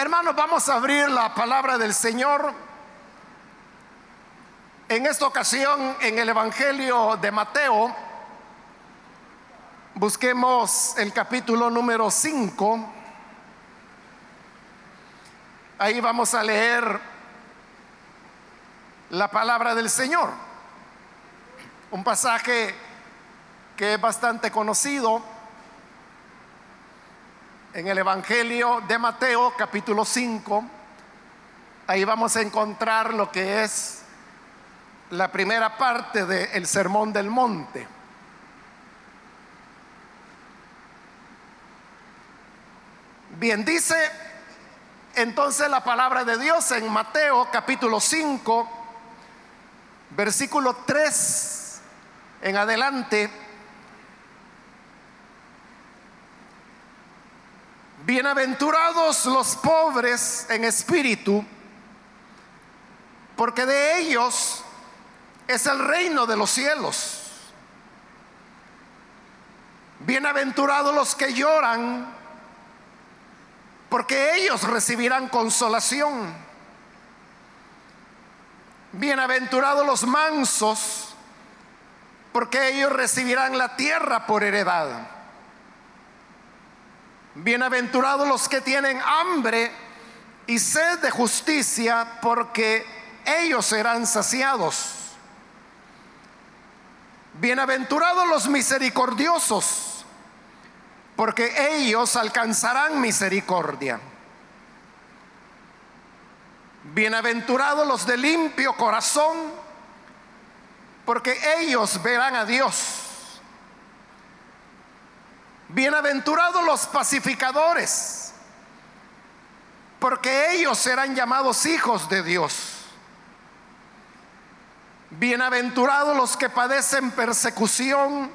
Hermanos, vamos a abrir la palabra del Señor. En esta ocasión, en el Evangelio de Mateo, busquemos el capítulo número 5. Ahí vamos a leer la palabra del Señor. Un pasaje que es bastante conocido en el Evangelio de Mateo capítulo 5. Ahí vamos a encontrar lo que es la primera parte del Sermón del Monte. Bien, dice entonces la palabra de Dios en Mateo capítulo 5, versículo 3 en adelante. Bienaventurados los pobres en espíritu, porque de ellos es el reino de los cielos. Bienaventurados los que lloran, porque ellos recibirán consolación. Bienaventurados los mansos, porque ellos recibirán la tierra por heredad. Bienaventurados los que tienen hambre y sed de justicia, porque ellos serán saciados. Bienaventurados los misericordiosos, porque ellos alcanzarán misericordia. Bienaventurados los de limpio corazón, porque ellos verán a Dios. Bienaventurados los pacificadores, porque ellos serán llamados hijos de Dios. Bienaventurados los que padecen persecución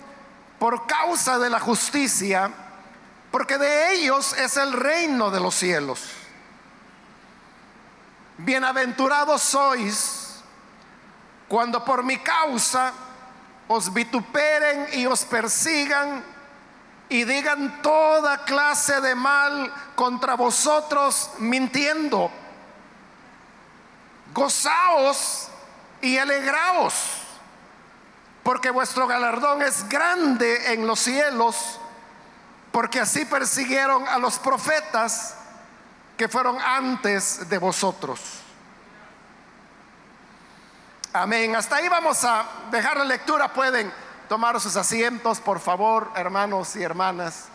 por causa de la justicia, porque de ellos es el reino de los cielos. Bienaventurados sois cuando por mi causa os vituperen y os persigan y digan toda clase de mal contra vosotros mintiendo. Gozaos y alegraos, porque vuestro galardón es grande en los cielos, porque así persiguieron a los profetas que fueron antes de vosotros. Amén. Hasta ahí vamos a dejar la lectura. Pueden tomar sus asientos, por favor, hermanos y hermanas.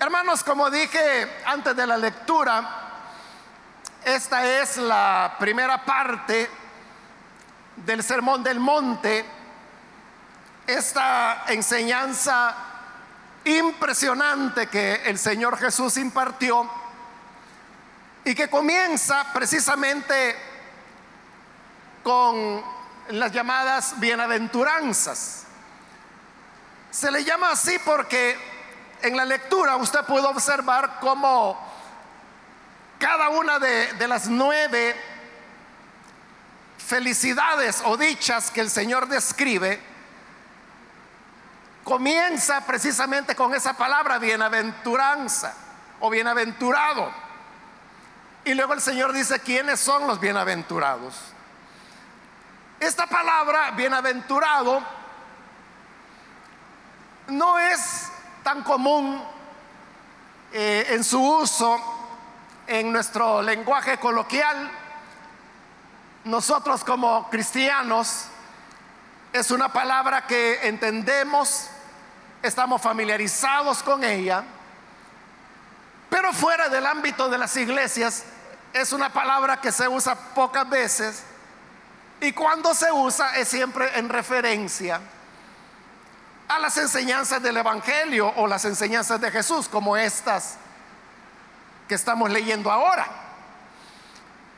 Hermanos, como dije antes de la lectura, esta es la primera parte del Sermón del Monte, esta enseñanza impresionante que el Señor Jesús impartió y que comienza precisamente con las llamadas bienaventuranzas. Se le llama así porque en la lectura usted puede observar cómo cada una de, de las nueve felicidades o dichas que el Señor describe, comienza precisamente con esa palabra bienaventuranza o bienaventurado. Y luego el Señor dice, ¿quiénes son los bienaventurados? Esta palabra bienaventurado no es tan común eh, en su uso en nuestro lenguaje coloquial. Nosotros como cristianos es una palabra que entendemos estamos familiarizados con ella, pero fuera del ámbito de las iglesias es una palabra que se usa pocas veces y cuando se usa es siempre en referencia a las enseñanzas del Evangelio o las enseñanzas de Jesús, como estas que estamos leyendo ahora.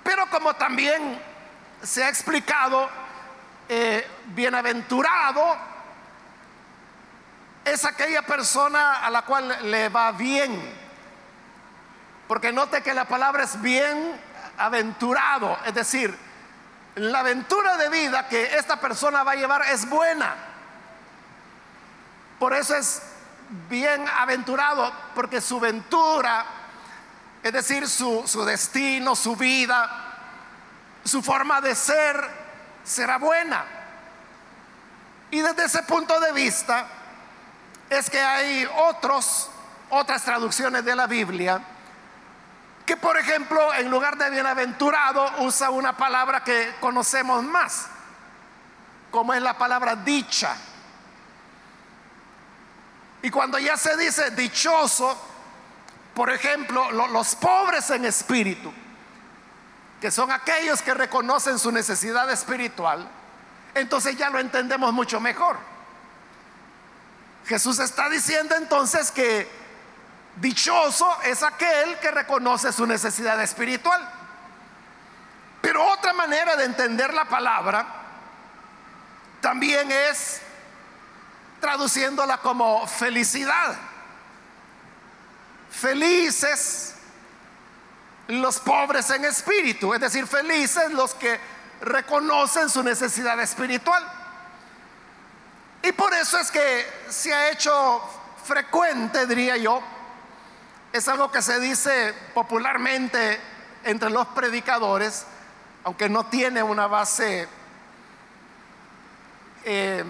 Pero como también se ha explicado, eh, bienaventurado es aquella persona a la cual le va bien. Porque note que la palabra es bien aventurado, es decir, la aventura de vida que esta persona va a llevar es buena. Por eso es bien aventurado, porque su ventura, es decir, su, su destino, su vida, su forma de ser, será buena. Y desde ese punto de vista es que hay otros, otras traducciones de la Biblia que, por ejemplo, en lugar de bienaventurado usa una palabra que conocemos más, como es la palabra dicha. Y cuando ya se dice dichoso, por ejemplo, los pobres en espíritu, que son aquellos que reconocen su necesidad espiritual, entonces ya lo entendemos mucho mejor. Jesús está diciendo entonces que dichoso es aquel que reconoce su necesidad espiritual. Pero otra manera de entender la palabra también es traduciéndola como felicidad. Felices los pobres en espíritu, es decir, felices los que reconocen su necesidad espiritual. Y por eso es que se ha hecho frecuente, diría yo, es algo que se dice popularmente entre los predicadores, aunque no tiene una base eh,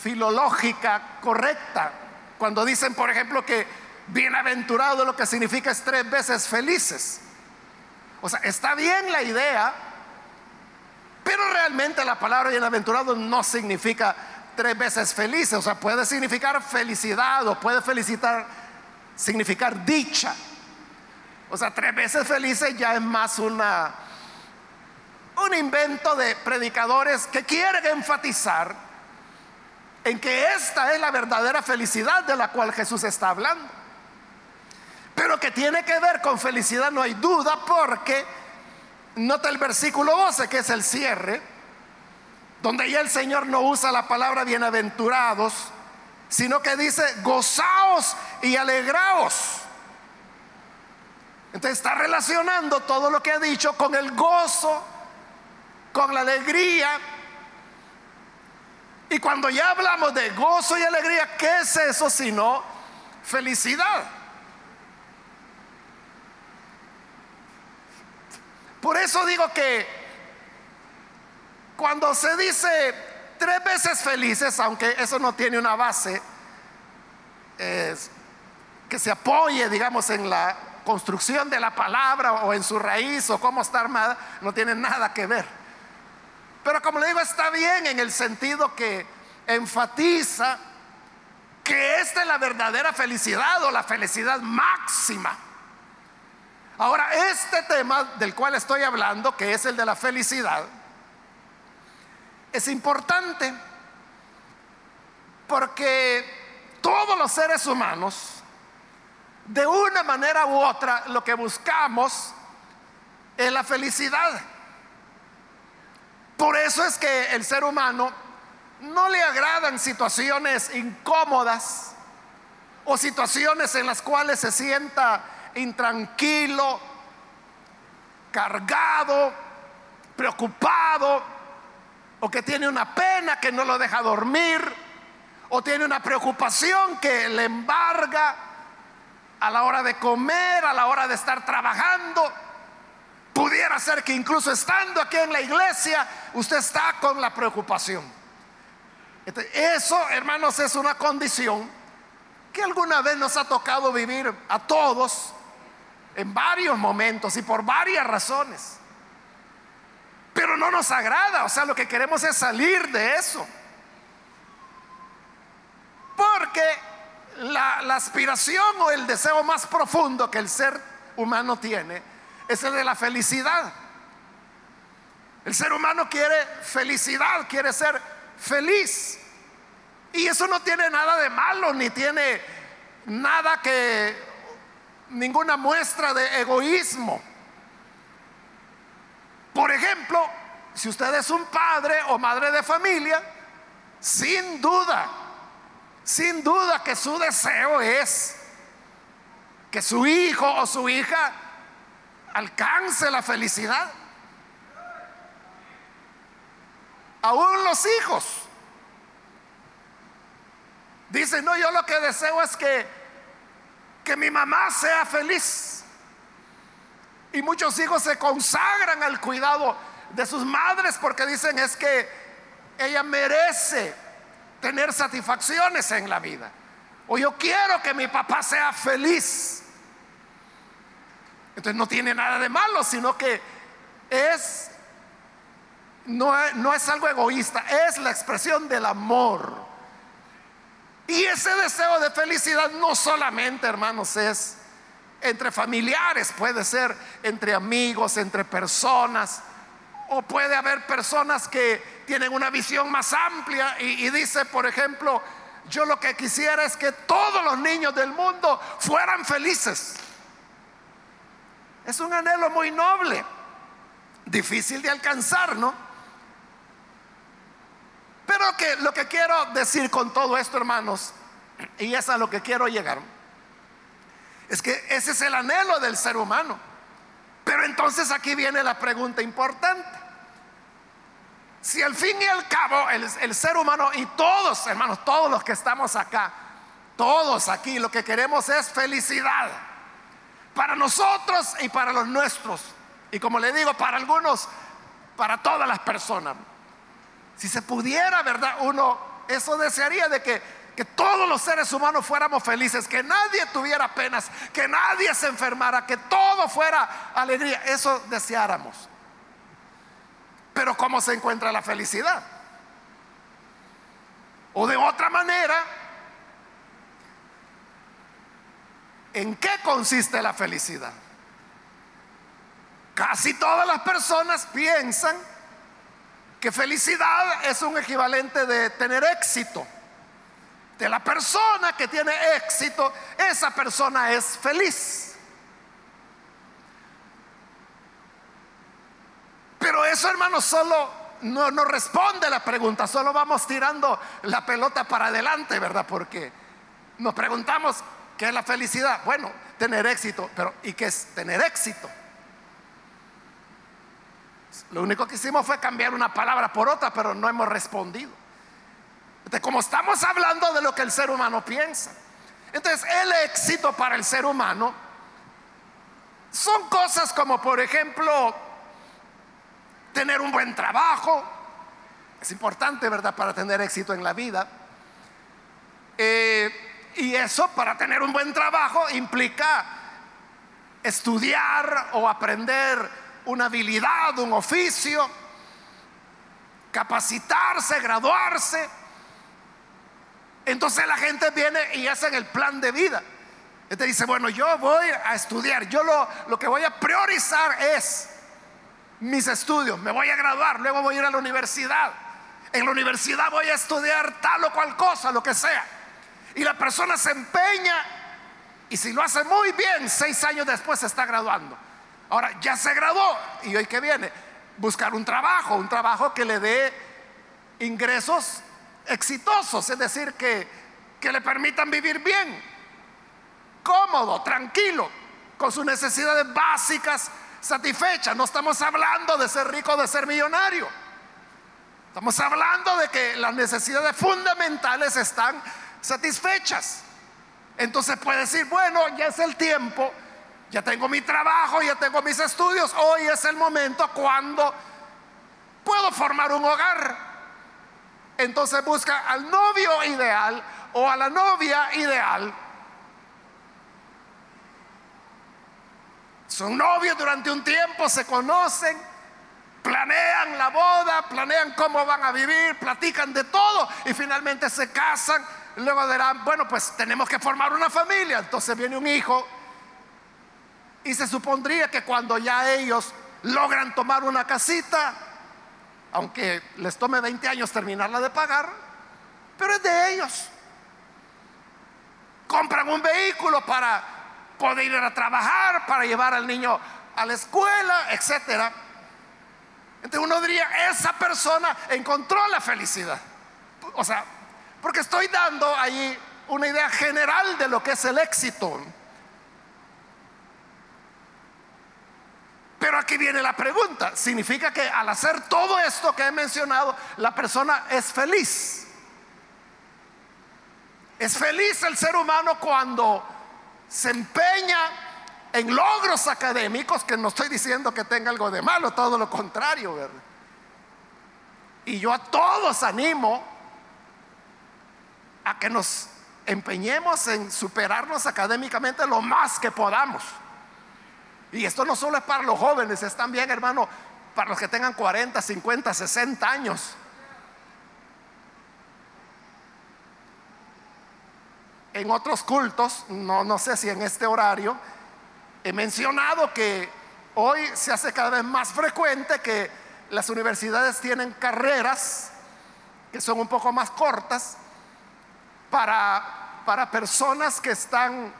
filológica correcta. Cuando dicen, por ejemplo, que bienaventurado lo que significa es tres veces felices. O sea, está bien la idea, pero realmente la palabra bienaventurado no significa tres veces felices. O sea, puede significar felicidad o puede felicitar, significar dicha. O sea, tres veces felices ya es más una, un invento de predicadores que quieren enfatizar en que esta es la verdadera felicidad de la cual Jesús está hablando. Pero que tiene que ver con felicidad no hay duda porque Nota el versículo 12, que es el cierre, donde ya el Señor no usa la palabra bienaventurados, sino que dice gozaos y alegraos. Entonces está relacionando todo lo que ha dicho con el gozo, con la alegría. Y cuando ya hablamos de gozo y alegría, ¿qué es eso sino felicidad? Por eso digo que cuando se dice tres veces felices, aunque eso no tiene una base que se apoye, digamos, en la construcción de la palabra o en su raíz o cómo está armada, no tiene nada que ver. Pero como le digo, está bien en el sentido que enfatiza que esta es la verdadera felicidad o la felicidad máxima. Ahora, este tema del cual estoy hablando, que es el de la felicidad, es importante porque todos los seres humanos, de una manera u otra, lo que buscamos es la felicidad. Por eso es que el ser humano no le agradan situaciones incómodas o situaciones en las cuales se sienta intranquilo, cargado, preocupado, o que tiene una pena que no lo deja dormir, o tiene una preocupación que le embarga a la hora de comer, a la hora de estar trabajando. Pudiera ser que incluso estando aquí en la iglesia, usted está con la preocupación. Eso, hermanos, es una condición que alguna vez nos ha tocado vivir a todos en varios momentos y por varias razones. Pero no nos agrada, o sea, lo que queremos es salir de eso. Porque la, aspiración o el deseo más profundo que el ser humano tiene es el de la felicidad. El ser humano quiere felicidad, quiere ser feliz. Y eso no tiene nada de malo, ni tiene nada que ninguna muestra de egoísmo. Por ejemplo, si usted es un padre o madre de familia, sin duda, sin duda que su deseo es que su hijo o su hija alcance la felicidad. aún los hijos. Dicen, no, yo lo que deseo es que, que mi mamá sea feliz. Y muchos hijos se consagran al cuidado de sus madres porque dicen es que ella merece tener satisfacciones en la vida. O yo quiero que mi papá sea feliz. Entonces no tiene nada de malo, sino que es, no, no es algo egoísta, es la expresión del amor. Y ese deseo de felicidad no solamente, hermanos, es entre familiares, puede ser entre amigos, entre personas, o puede haber personas que tienen una visión más amplia y, dice, por ejemplo, yo lo que quisiera es que todos los niños del mundo fueran felices. Es un anhelo muy noble, difícil de alcanzar, ¿no? Pero que lo que quiero decir con todo esto, hermanos, y es a lo que quiero llegar, es que ese es el anhelo del ser humano. Pero entonces aquí viene la pregunta importante. Si al fin y al cabo el, ser humano y todos, hermanos, todos los que estamos acá, todos aquí, lo que queremos es felicidad para nosotros y para los nuestros. Y como le digo, para algunos, para todas las personas. Si se pudiera, ¿verdad? Uno, eso desearía de que, que todos los seres humanos fuéramos felices, que nadie tuviera penas, que nadie se enfermara, que todo fuera alegría. Eso deseáramos. Pero ¿cómo se encuentra la felicidad? O de otra manera, ¿en qué consiste la felicidad? Casi todas las personas piensan que felicidad es un equivalente de tener éxito. De la persona que tiene éxito, esa persona es feliz. Pero eso, hermano, solo no, no responde la pregunta, solo vamos tirando la pelota para adelante, ¿verdad? Porque nos preguntamos, ¿qué es la felicidad? Bueno, tener éxito, pero ¿y qué es tener éxito? Lo único que hicimos fue cambiar una palabra por otra, pero no hemos respondido. Como estamos hablando de lo que el ser humano piensa, entonces el éxito para el ser humano son cosas como, por ejemplo, tener un buen trabajo. Es importante, ¿verdad?, para tener éxito en la vida. Eh, y eso, para tener un buen trabajo, implica estudiar o aprender una habilidad, un oficio, capacitarse, graduarse. Entonces la gente viene y hace el plan de vida. Este dice, bueno, yo voy a estudiar, yo lo, lo que voy a priorizar es mis estudios, me voy a graduar, luego voy a ir a la universidad. En la universidad voy a estudiar tal o cual cosa, lo que sea. Y la persona se empeña y si lo hace muy bien, seis años después se está graduando. Ahora, ya se graduó y hoy que viene, buscar un trabajo, un trabajo que le dé ingresos exitosos, es decir, que, que le permitan vivir bien, cómodo, tranquilo, con sus necesidades básicas satisfechas. No estamos hablando de ser rico, de ser millonario. Estamos hablando de que las necesidades fundamentales están satisfechas. Entonces puede decir, bueno, ya es el tiempo ya tengo mi trabajo, ya tengo mis estudios, hoy es el momento cuando puedo formar un hogar. Entonces busca al novio ideal o a la novia ideal. Son novios durante un tiempo, se conocen, planean la boda, planean cómo van a vivir, platican de todo y finalmente se casan. Luego dirán, bueno, pues tenemos que formar una familia. Entonces viene un hijo y se supondría que cuando ya ellos logran tomar una casita, aunque les tome 20 años terminarla de pagar, pero es de ellos. Compran un vehículo para poder ir a trabajar, para llevar al niño a la escuela, etcétera. Entonces uno diría, esa persona encontró la felicidad. O sea, porque estoy dando ahí una idea general de lo que es el éxito. Pero aquí viene la pregunta. ¿Significa que al hacer todo esto que he mencionado, la persona es feliz? Es feliz el ser humano cuando se empeña en logros académicos, que no estoy diciendo que tenga algo de malo, todo lo contrario, ¿verdad? Y yo a todos animo a que nos empeñemos en superarnos académicamente lo más que podamos. Y esto no solo es para los jóvenes, es también, hermano, para los que tengan 40, 50, 60 años. En otros cultos, no, no sé si en este horario, he mencionado que hoy se hace cada vez más frecuente que las universidades tienen carreras que son un poco más cortas para, para personas que están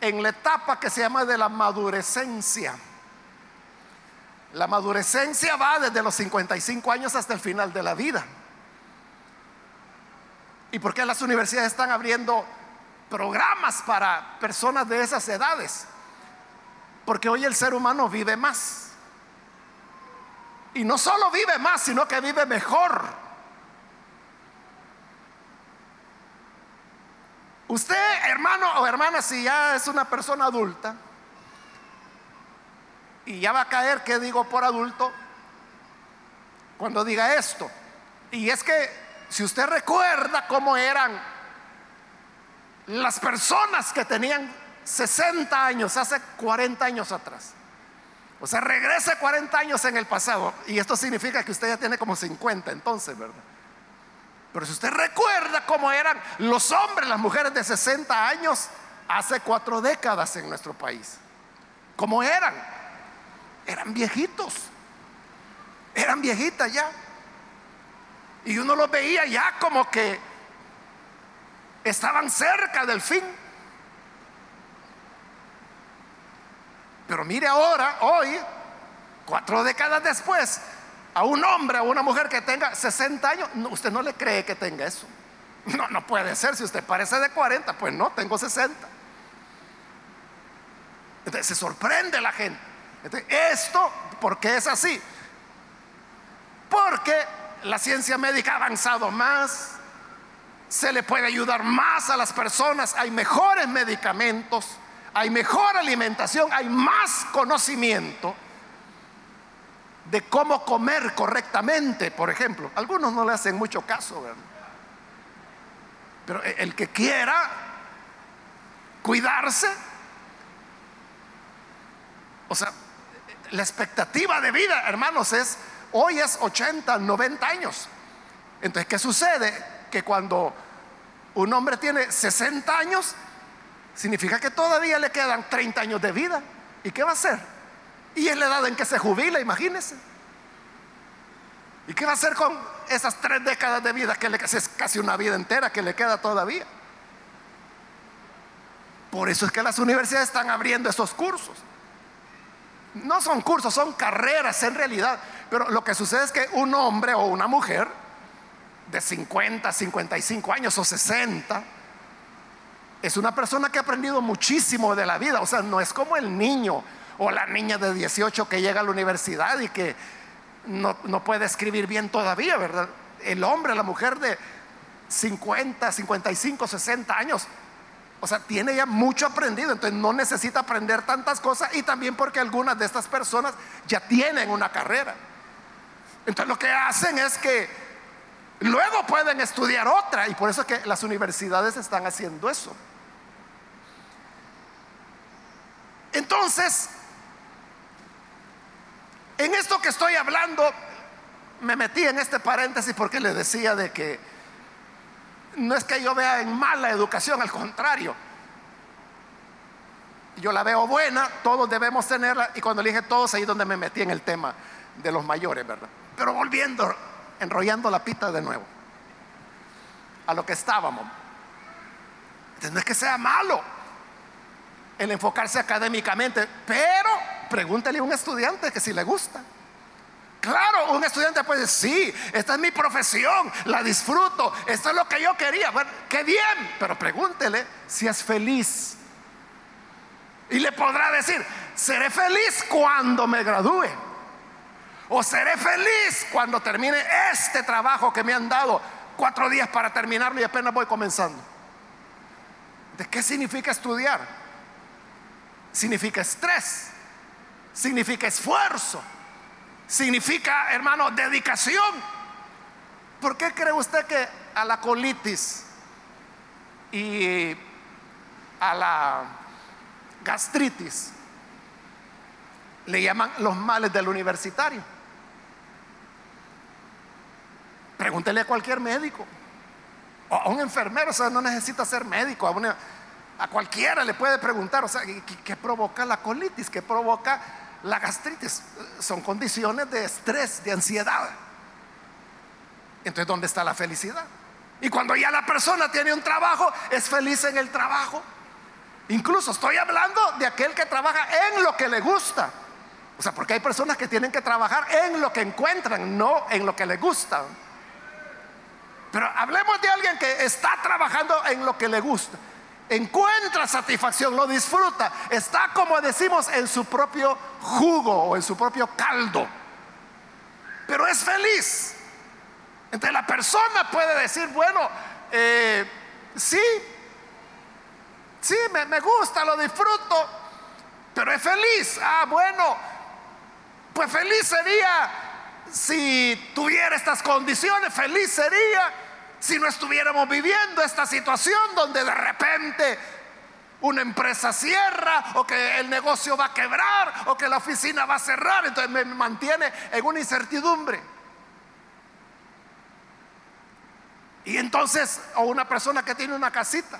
en la etapa que se llama de la madurecencia. La madurecencia va desde los 55 años hasta el final de la vida. ¿Y por qué las universidades están abriendo programas para personas de esas edades? Porque hoy el ser humano vive más. Y no solo vive más, sino que vive mejor. Usted, hermano o hermana, si ya es una persona adulta y ya va a caer, ¿qué digo por adulto? Cuando diga esto. Y es que si usted recuerda cómo eran las personas que tenían 60 años, hace 40 años atrás. O sea, regrese 40 años en el pasado. Y esto significa que usted ya tiene como 50 entonces, ¿verdad? Pero si usted recuerda cómo eran los hombres, las mujeres de 60 años hace cuatro décadas en nuestro país, ¿cómo eran? Eran viejitos, eran viejitas ya. Y uno los veía ya como que estaban cerca del fin. Pero mire ahora, hoy, cuatro décadas después, a un hombre, a una mujer que tenga 60 años, usted no le cree que tenga eso. No, no puede ser. Si usted parece de 40, pues no, tengo 60. Entonces se sorprende la gente. esto, ¿por qué es así? Porque la ciencia médica ha avanzado más, se le puede ayudar más a las personas, hay mejores medicamentos, hay mejor alimentación, hay más conocimiento de cómo comer correctamente, por ejemplo. Algunos no le hacen mucho caso, Pero el que quiera cuidarse, o sea, la expectativa de vida, hermanos, es hoy es 80, 90 años. Entonces, ¿qué sucede? Que cuando un hombre tiene 60 años, significa que todavía le quedan 30 años de vida. ¿Y qué va a hacer? Y es la edad en que se jubila, imagínense. ¿Y qué va a hacer con esas tres décadas de vida que le es casi una vida entera que le queda todavía? Por eso es que las universidades están abriendo esos cursos. No son cursos, son carreras en realidad. Pero lo que sucede es que un hombre o una mujer de 50, 55 años o 60 es una persona que ha aprendido muchísimo de la vida. O sea, no es como el niño o la niña de 18 que llega a la universidad y que no, puede escribir bien todavía, ¿verdad? El hombre, la mujer de 50, 55, 60 años, o sea, tiene ya mucho aprendido, entonces no necesita aprender tantas cosas y también porque algunas de estas personas ya tienen una carrera. Entonces lo que hacen es que luego pueden estudiar otra y por eso es que las universidades están haciendo eso. Entonces, en esto que estoy hablando, me metí en este paréntesis porque le decía de que no es que yo vea en mala educación, al contrario. Yo la veo buena, todos debemos tenerla, y cuando le dije todos, ahí donde me metí en el tema de los mayores, ¿verdad? Pero volviendo, enrollando la pita de nuevo, a lo que estábamos. No es que sea malo el enfocarse académicamente, pero pregúntele a un estudiante que si le gusta. Claro, un estudiante puede decir, sí, esta es mi profesión, la disfruto, esto es lo que yo quería. Bueno, qué bien, pero pregúntele si es feliz. Y le podrá decir, seré feliz cuando me gradúe. O seré feliz cuando termine este trabajo que me han dado cuatro días para terminarlo y apenas voy comenzando. ¿De qué significa estudiar? Significa estrés, significa esfuerzo, significa, hermano, dedicación. ¿Por qué cree usted que a la colitis y a la gastritis le llaman los males del universitario? Pregúntele a cualquier médico o a un enfermero, o sea, no necesita ser médico, a cualquiera le puede preguntar, o sea, ¿qué, provoca la colitis? ¿Qué provoca la gastritis? Son condiciones de estrés, de ansiedad. Entonces, ¿dónde está la felicidad? Y cuando ya la persona tiene un trabajo, es feliz en el trabajo. Incluso estoy hablando de aquel que trabaja en lo que le gusta. O sea, porque hay personas que tienen que trabajar en lo que encuentran, no en lo que les gusta. Pero hablemos de alguien que está trabajando en lo que le gusta. Encuentra satisfacción, lo disfruta. Está, como decimos, en su propio jugo o en su propio caldo. Pero es feliz. Entonces la persona puede decir, bueno, eh, sí, sí, me, me gusta, lo disfruto, pero es feliz. Ah, bueno, pues feliz sería si tuviera estas condiciones, feliz sería si no estuviéramos viviendo esta situación donde de repente una empresa cierra o que el negocio va a quebrar o que la oficina va a cerrar, entonces me mantiene en una incertidumbre. Y entonces, o una persona que tiene una casita,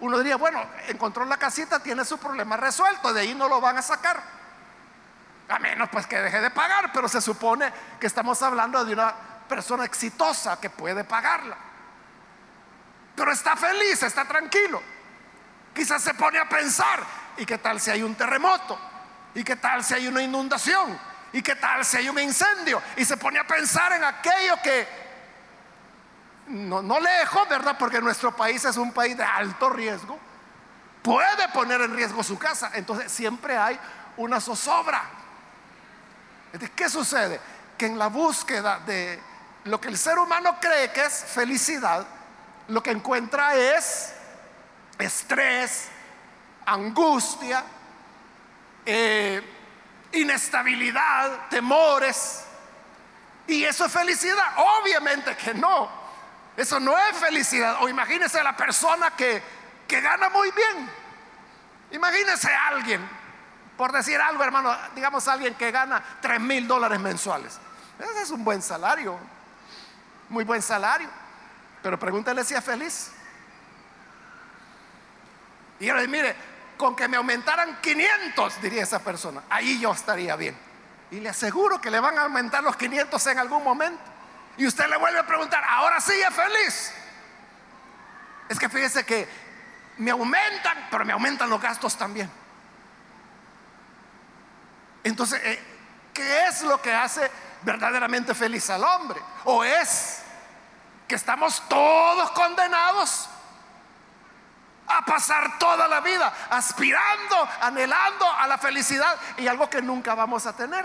uno diría, bueno, encontró la casita, tiene su problema resuelto, de ahí no lo van a sacar. A menos pues que deje de pagar, pero se supone que estamos hablando de una persona exitosa que puede pagarla. Pero está feliz, está tranquilo. Quizás se pone a pensar, ¿y qué tal si hay un terremoto? ¿Y qué tal si hay una inundación? ¿Y qué tal si hay un incendio? Y se pone a pensar en aquello que no, no lejos, ¿verdad? Porque nuestro país es un país de alto riesgo. Puede poner en riesgo su casa. Entonces siempre hay una zozobra. ¿Qué sucede? Que en la búsqueda de lo que el ser humano cree que es felicidad, lo que encuentra es estrés, angustia, eh, inestabilidad, temores. ¿Y eso es felicidad? Obviamente que no. Eso no es felicidad. O imagínese a la persona que, que gana muy bien. Imagínese a alguien, por decir algo, hermano, digamos alguien que gana 3 mil dólares mensuales. Ese es un buen salario muy buen salario, pero pregúntale si es feliz. Y yo le mire, con que me aumentaran 500, diría esa persona, ahí yo estaría bien. Y le aseguro que le van a aumentar los 500 en algún momento. Y usted le vuelve a preguntar, ahora sí es feliz. Es que fíjese que me aumentan, pero me aumentan los gastos también. Entonces, eh, ¿qué es lo que hace verdaderamente feliz al hombre? ¿O es que estamos todos condenados a pasar toda la vida aspirando, anhelando a la felicidad y algo que nunca vamos a tener?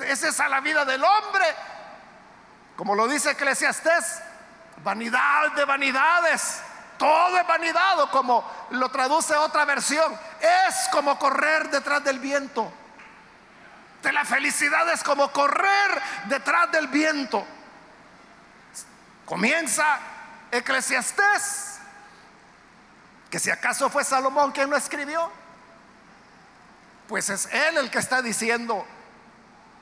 Esa es la vida del hombre. Como lo dice Eclesiastés, vanidad de vanidades. Todo es vanidad, como lo traduce otra versión. Es como correr detrás del viento. De la felicidad es como correr detrás del viento. Comienza Eclesiastés, que si acaso fue Salomón quien lo escribió, pues es él el que está diciendo,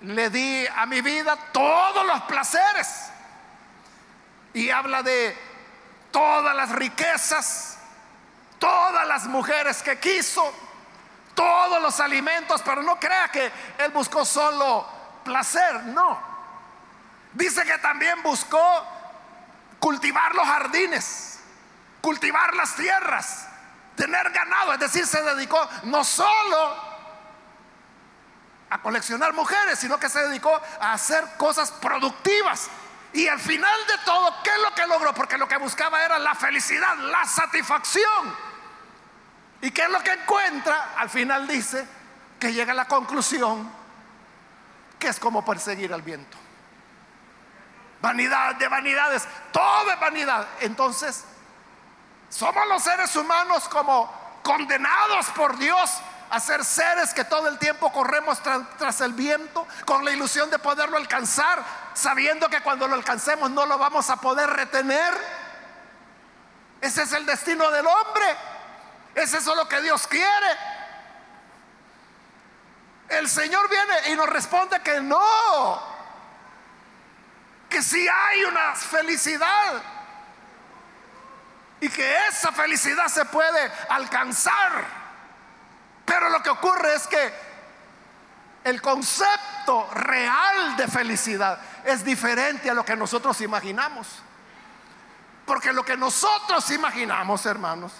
le di a mi vida todos los placeres. Y habla de todas las riquezas, todas las mujeres que quiso, todos los alimentos, pero no crea que él buscó solo placer, no. Dice que también buscó cultivar los jardines, cultivar las tierras, tener ganado, es decir, se dedicó no solo a coleccionar mujeres, sino que se dedicó a hacer cosas productivas. Y al final de todo, ¿qué es lo que logró? Porque lo que buscaba era la felicidad, la satisfacción. ¿Y qué es lo que encuentra? Al final dice que llega a la conclusión que es como perseguir al viento. Vanidad de vanidades, todo es vanidad. Entonces, somos los seres humanos como condenados por Dios a ser seres que todo el tiempo corremos tras, el viento con la ilusión de poderlo alcanzar, sabiendo que cuando lo alcancemos no lo vamos a poder retener. Ese es el destino del hombre. ¿Es eso lo que Dios quiere? El Señor viene y nos responde que no, que si hay una felicidad y que esa felicidad se puede alcanzar. Pero lo que ocurre es que el concepto real de felicidad es diferente a lo que nosotros imaginamos. Porque lo que nosotros imaginamos, hermanos,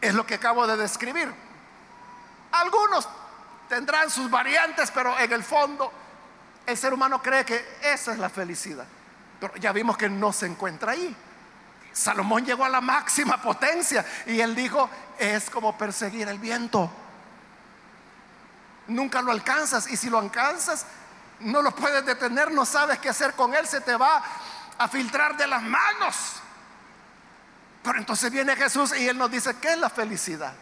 es lo que acabo de describir. Algunos tendrán sus variantes, pero en el fondo el ser humano cree que esa es la felicidad. Pero ya vimos que no se encuentra ahí. Salomón llegó a la máxima potencia y él dijo, es como perseguir el viento. Nunca lo alcanzas y si lo alcanzas, no lo puedes detener, no sabes qué hacer con él, se te va a filtrar de las manos. Pero entonces viene Jesús y Él nos dice, ¿qué es la felicidad?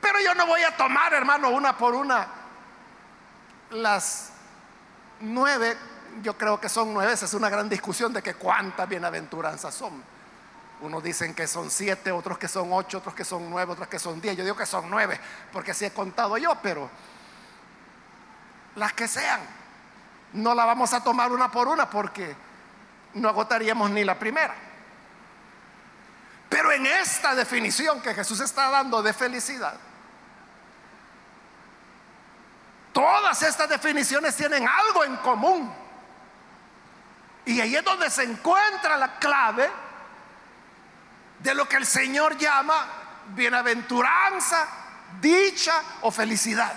Pero yo no voy a tomar, hermano, una por una las nueve, yo creo que son nueve, es una gran discusión de que cuántas bienaventuranzas son. Unos dicen que son siete, otros que son ocho, otros que son nueve, otros que son diez. Yo digo que son nueve, porque así he contado yo, pero las que sean, no la vamos a tomar una por una porque no agotaríamos ni la primera. Pero en esta definición que Jesús está dando de felicidad, todas estas definiciones tienen algo en común. Y ahí es donde se encuentra la clave de lo que el Señor llama bienaventuranza, dicha o felicidad.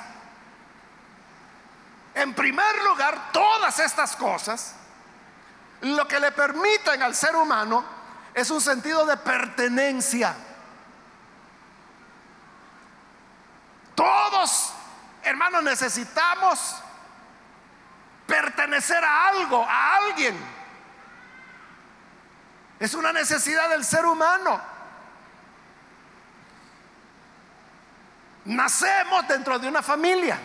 En primer lugar, todas estas cosas lo que le permiten al ser humano es un sentido de pertenencia. Todos, hermanos, necesitamos pertenecer a algo, a alguien. Es una necesidad del ser humano. Nacemos dentro de una familia.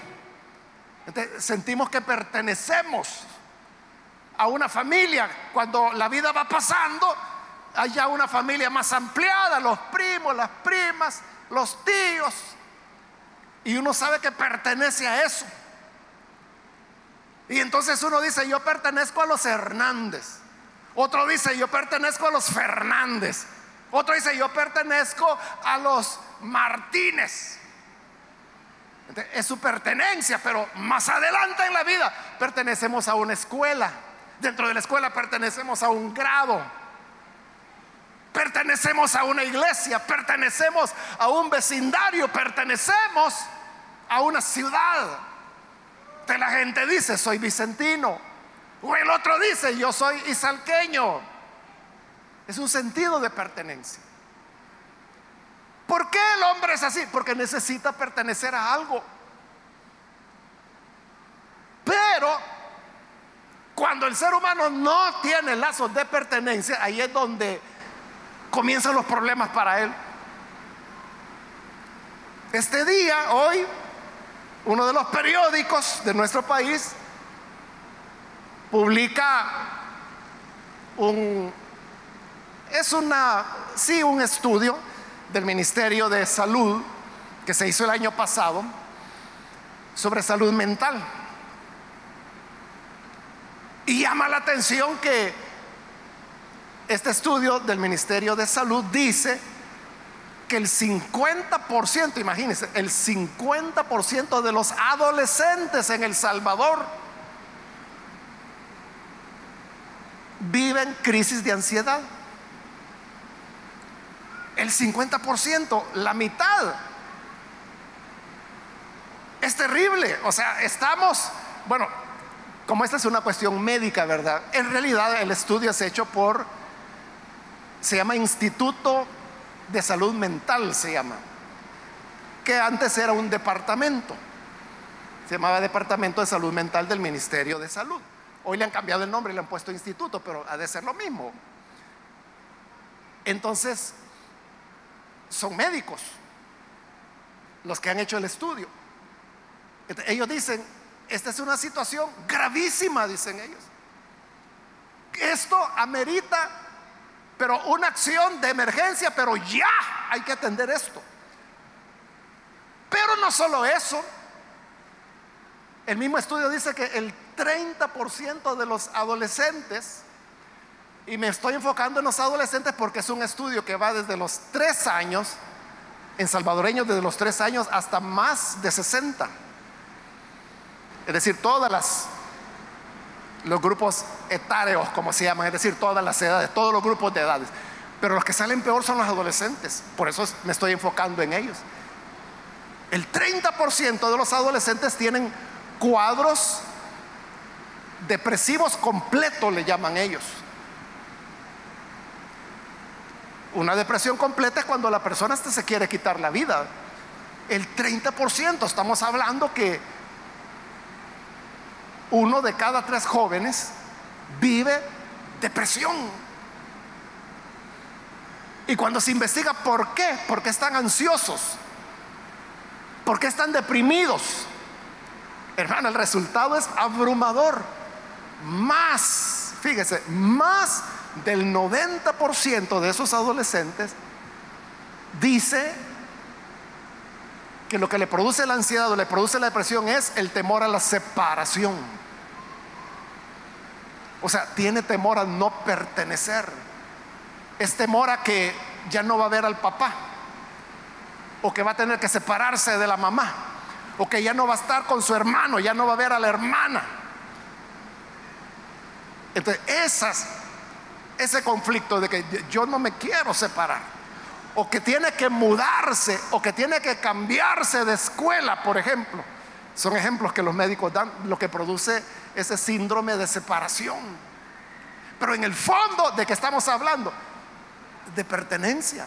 sentimos que pertenecemos a una familia. Cuando la vida va pasando, hay ya una familia más ampliada, los primos, las primas, los tíos. Y uno sabe que pertenece a eso. Y entonces uno dice, yo pertenezco a los Hernández. Otro dice, yo pertenezco a los Fernández. Otro dice, yo pertenezco a los Martínez. Es su pertenencia, pero más adelante en la vida pertenecemos a una escuela. Dentro de la escuela pertenecemos a un grado. Pertenecemos a una iglesia, pertenecemos a un vecindario, pertenecemos a una ciudad. De la gente dice, soy vicentino. O el otro dice, yo soy isalqueño. Es un sentido de pertenencia. ¿Por qué el hombre es así? Porque necesita pertenecer a algo. Pero cuando el ser humano no tiene lazos de pertenencia, ahí es donde comienzan los problemas para él. Este día, hoy, uno de los periódicos de nuestro país publica un, es una, sí, un estudio del Ministerio de Salud que se hizo el año pasado sobre salud mental. Y llama la atención que este estudio del Ministerio de Salud dice que el 50%, imagínense, el 50% de los adolescentes en El Salvador viven crisis de ansiedad. El 50%, la mitad. Es terrible. O sea, estamos, bueno, como esta es una cuestión médica, ¿verdad? En realidad el estudio es hecho por, se llama Instituto de salud mental se llama, que antes era un departamento. Se llamaba Departamento de Salud Mental del Ministerio de Salud. Hoy le han cambiado el nombre y le han puesto instituto, pero ha de ser lo mismo. Entonces, son médicos los que han hecho el estudio. Ellos dicen, esta es una situación gravísima, dicen ellos. Esto amerita, pero una acción de emergencia, pero ya hay que atender esto. Pero no solo eso, el mismo estudio dice que el 30% de los adolescentes, y me estoy enfocando en los adolescentes porque es un estudio que va desde los 3 años, en salvadoreños desde los 3 años hasta más de 60. Es decir, todas las los grupos etáreos, como se llaman, es decir, todas las edades, todos los grupos de edades. Pero los que salen peor son los adolescentes, por eso me estoy enfocando en ellos. El 30% de los adolescentes tienen cuadros depresivos completos, le llaman ellos. Una depresión completa es cuando la persona hasta se quiere quitar la vida. El 30%, estamos hablando que uno de cada tres jóvenes vive depresión. Y cuando se investiga por qué, por qué están ansiosos, por qué están deprimidos, hermano, el resultado es abrumador. Más, fíjese, más del 90% de esos adolescentes dice que lo que le produce la ansiedad o le produce la depresión es el temor a la separación. O sea, tiene temor a no pertenecer. Es temor a que ya no va a ver al papá. O que va a tener que separarse de la mamá. O que ya no va a estar con su hermano, ya no va a ver a la hermana. Entonces, esas, ese conflicto de que yo no me quiero separar, o que tiene que mudarse, o que tiene que cambiarse de escuela, por ejemplo, son ejemplos que los médicos dan, lo que produce ese síndrome de separación. Pero en el fondo de que estamos hablando, de pertenencia.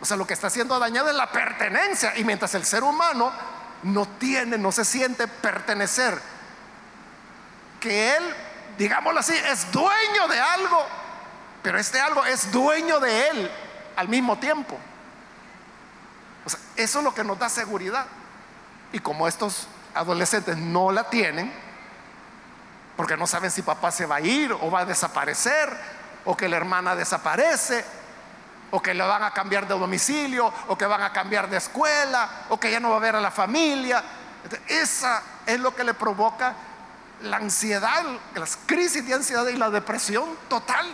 O sea, lo que está siendo dañado es la pertenencia. Y mientras el ser humano no tiene, no se siente pertenecer, que él, digámoslo así, es dueño de algo, pero este algo es dueño de él al mismo tiempo. O sea, eso es lo que nos da seguridad. Y como estos adolescentes no la tienen, porque no saben si papá se va a ir o va a desaparecer, o que la hermana desaparece, o que le van a cambiar de domicilio, o que van a cambiar de escuela, o que ya no va a ver a la familia. Esa es lo que le provoca la ansiedad, las crisis de ansiedad y la depresión total.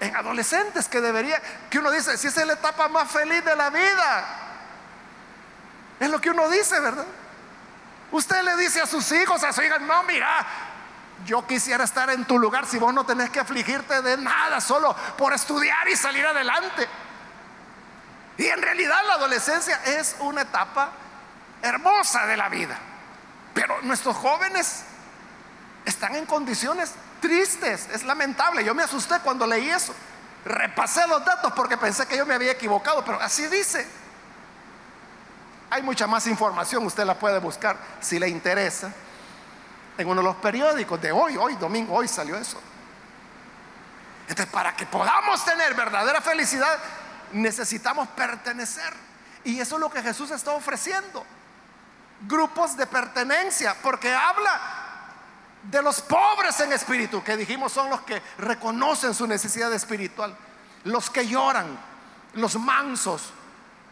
En adolescentes que debería, que uno dice, si es la etapa más feliz de la vida, es lo que uno dice, ¿verdad? Usted le dice a sus hijos, a su hija, no, mira, yo quisiera estar en tu lugar si vos no tenés que afligirte de nada, solo por estudiar y salir adelante. Y en realidad la adolescencia es una etapa hermosa de la vida. Pero nuestros jóvenes están en condiciones tristes, es lamentable. Yo me asusté cuando leí eso. Repasé los datos porque pensé que yo me había equivocado, pero así dice. Hay mucha más información, usted la puede buscar si le interesa. En uno de los periódicos de hoy, hoy domingo, hoy salió eso. Entonces, para que podamos tener verdadera felicidad, necesitamos pertenecer. Y eso es lo que Jesús está ofreciendo. Grupos de pertenencia, porque habla de los pobres en espíritu, que dijimos son los que reconocen su necesidad espiritual, los que lloran, los mansos,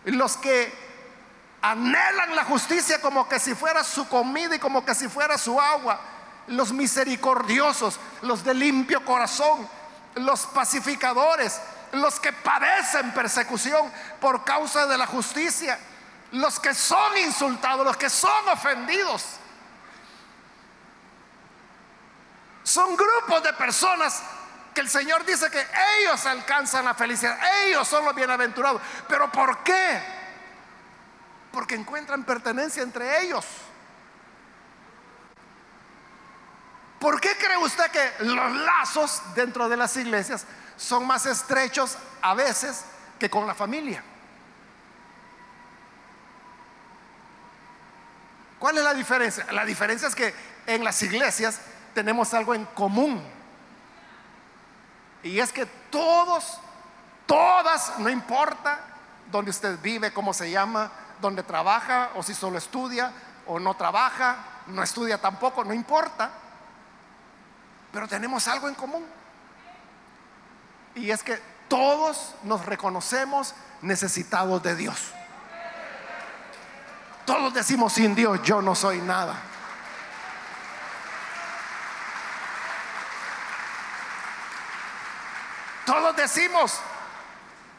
los que anhelan la justicia como que si fuera su comida y como que si fuera su agua. Los misericordiosos, los de limpio corazón, los pacificadores, los que padecen persecución por causa de la justicia, los que son insultados, los que son ofendidos. Son grupos de personas que el Señor dice que ellos alcanzan la felicidad, ellos son los bienaventurados. Pero ¿por qué? Porque encuentran pertenencia entre ellos. ¿Por qué cree usted que los lazos dentro de las iglesias son más estrechos a veces que con la familia. ¿Cuál es la diferencia? La diferencia es que en las iglesias tenemos algo en común. Y es que todos, todas, no importa dónde usted vive, cómo se llama, dónde trabaja, o si solo estudia, o no trabaja, no estudia tampoco, no importa. Pero tenemos algo en común. Y es que todos nos reconocemos necesitados de Dios. Todos decimos sin Dios yo no soy nada. Todos decimos,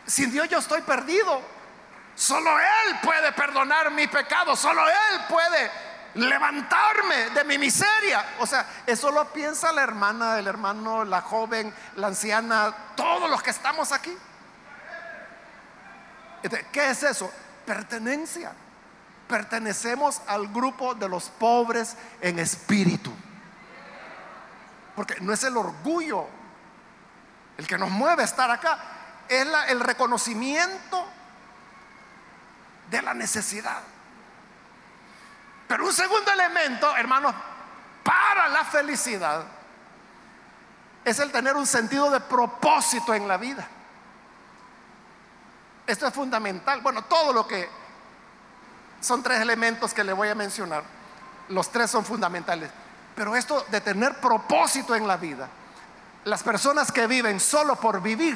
sin Dios yo estoy perdido. Solo Él puede perdonar mi pecado. Solo Él puede levantarme de mi miseria. O sea, eso lo piensa la hermana, el hermano, la joven, la anciana, todos los que estamos aquí. ¿Qué es eso? Pertenencia. Pertenecemos al grupo de los pobres en espíritu. Porque no es el orgullo el que nos mueve a estar acá, es el reconocimiento de la necesidad. Pero un segundo elemento, hermanos, para la felicidad es el tener un sentido de propósito en la vida. Esto es fundamental. Bueno, todo lo que son tres elementos que le voy a mencionar, los tres son fundamentales. Pero esto de tener propósito en la vida, las personas que viven solo por vivir,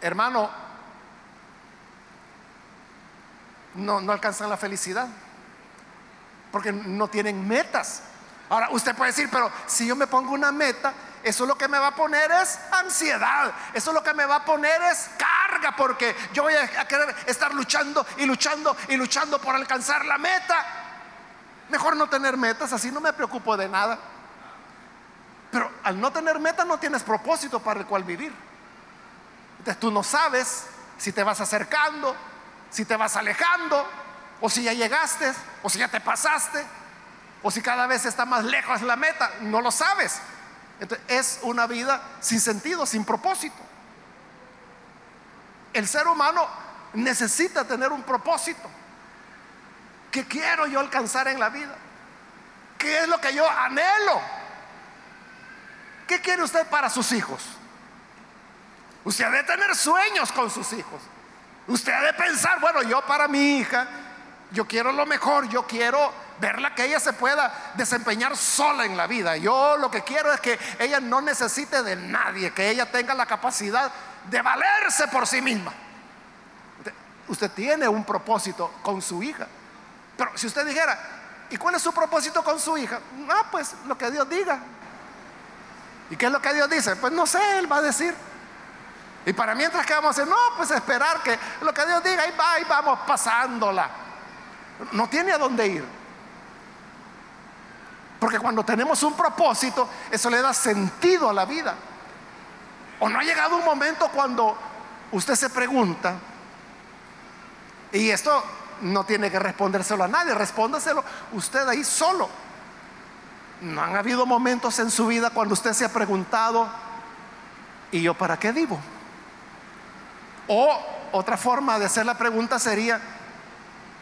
hermano, no, no alcanzan la felicidad, porque no tienen metas. Ahora, usted puede decir, pero si yo me pongo una meta, eso lo que me va a poner es ansiedad, eso lo que me va a poner es carga, porque yo voy a querer estar luchando y luchando y luchando por alcanzar la meta. Mejor no tener metas, así no me preocupo de nada. Pero al no tener meta no tienes propósito para el cual vivir. Entonces tú no sabes si te vas acercando, si te vas alejando, o si ya llegaste, o si ya te pasaste, o si cada vez está más lejos la meta. No lo sabes. Entonces es una vida sin sentido, sin propósito. El ser humano necesita tener un propósito. ¿Qué quiero yo alcanzar en la vida? ¿Qué es lo que yo anhelo? ¿Qué quiere usted para sus hijos? Usted ha de tener sueños con sus hijos. Usted ha de pensar, bueno, yo para mi hija, yo quiero lo mejor, yo quiero verla que ella se pueda desempeñar sola en la vida. Yo lo que quiero es que ella no necesite de nadie, que ella tenga la capacidad de valerse por sí misma. Usted tiene un propósito con su hija. Pero si usted dijera, ¿y cuál es su propósito con su hija? Ah, pues lo que Dios diga. ¿Y qué es lo que Dios dice? Pues no sé, Él va a decir. Y para mientras que vamos a hacer, no, pues esperar que lo que Dios diga, ahí va, ahí vamos pasándola. No tiene a dónde ir. Porque cuando tenemos un propósito, eso le da sentido a la vida. O no ha llegado un momento cuando usted se pregunta, y esto no tiene que respondérselo a nadie, respóndaselo usted ahí solo. ¿No han habido momentos en su vida cuando usted se ha preguntado, ¿y yo para qué vivo? O otra forma de hacer la pregunta sería,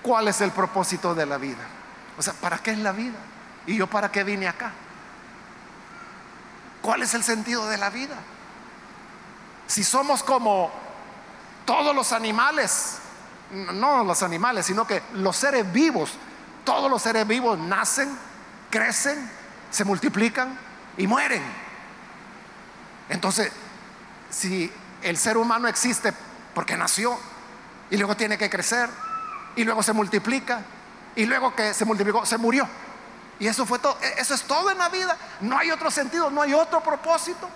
¿cuál es el propósito de la vida? O sea, ¿para qué es la vida? ¿Y yo para qué vine acá? ¿Cuál es el sentido de la vida? Si somos como todos los animales, no los animales, sino que los seres vivos, todos los seres vivos nacen, crecen, se multiplican y mueren. Entonces, si el ser humano existe porque nació y luego tiene que crecer y luego se multiplica y luego que se multiplicó se murió. Y eso fue todo, e-, eso es todo en la vida. No hay otro sentido, no hay otro propósito.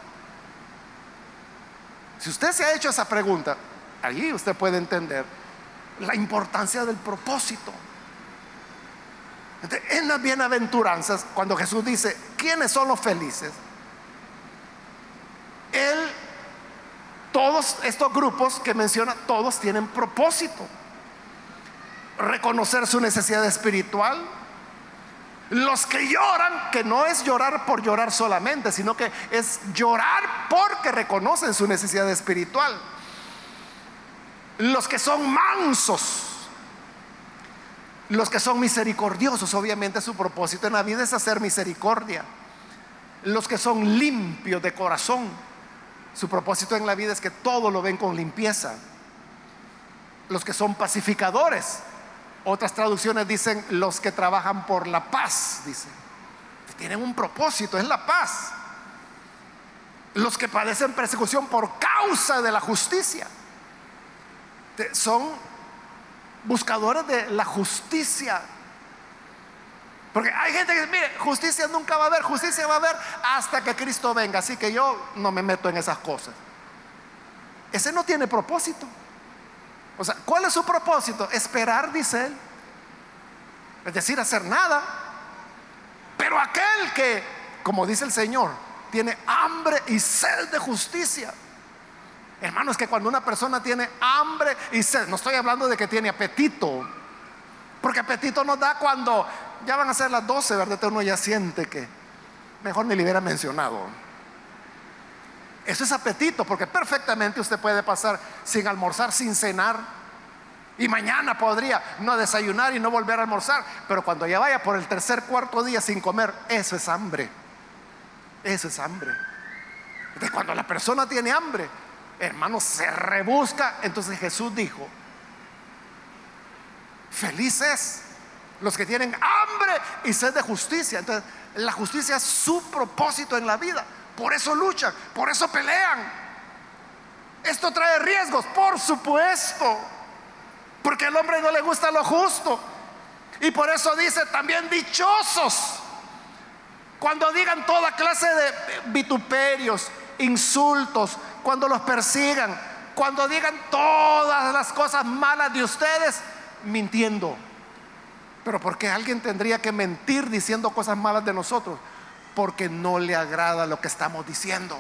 Si usted se ha hecho esa pregunta, allí usted puede entender la importancia del propósito en las bienaventuranzas, cuando Jesús dice, ¿quiénes son los felices? Él, todos estos grupos que menciona, todos tienen propósito. Reconocer su necesidad espiritual, Los que lloran, que no es llorar por llorar solamente, sino que es llorar porque reconocen su necesidad espiritual. Los que son mansos, los que son misericordiosos, obviamente su propósito en la vida es hacer misericordia. Los que son limpios de corazón, su propósito en la vida es que todo lo ven con limpieza. Los que son pacificadores, otras traducciones dicen los que trabajan por la paz, dicen. Tienen un propósito, es la paz. Los que padecen persecución por causa de la justicia son buscadores de la justicia. Porque hay gente que dice, mire, justicia nunca va a haber, justicia va a haber hasta que Cristo venga. Así que yo no me meto en esas cosas. Ese no tiene propósito. O sea, ¿cuál es su propósito? Esperar, dice él. Es decir, hacer nada. Pero aquel que, como dice el Señor, tiene hambre y sed de justicia. Hermano, es que cuando una persona tiene hambre y sed, no estoy hablando de que tiene apetito, porque apetito nos da cuando ya van a ser las 12, ¿verdad? Uno ya siente que mejor ni le hubiera mencionado. Eso es apetito, porque perfectamente usted puede pasar sin almorzar, sin cenar. Y mañana podría no desayunar y no volver a almorzar. Pero cuando ya vaya por el tercer, cuarto día sin comer, eso es hambre. Eso es hambre. Entonces, cuando la persona tiene hambre, hermano, se rebusca. Entonces Jesús dijo, felices los que tienen hambre y sed de justicia. Entonces, la justicia es su propósito en la vida. Por eso luchan, por eso pelean. Esto trae riesgos, por supuesto. Porque al hombre no le gusta lo justo. Y por eso dice también dichosos. Cuando digan toda clase de vituperios, insultos, cuando los persigan, cuando digan todas las cosas malas de ustedes, mintiendo. Pero ¿por qué alguien tendría que mentir diciendo cosas malas de nosotros? porque no le agrada lo que estamos diciendo.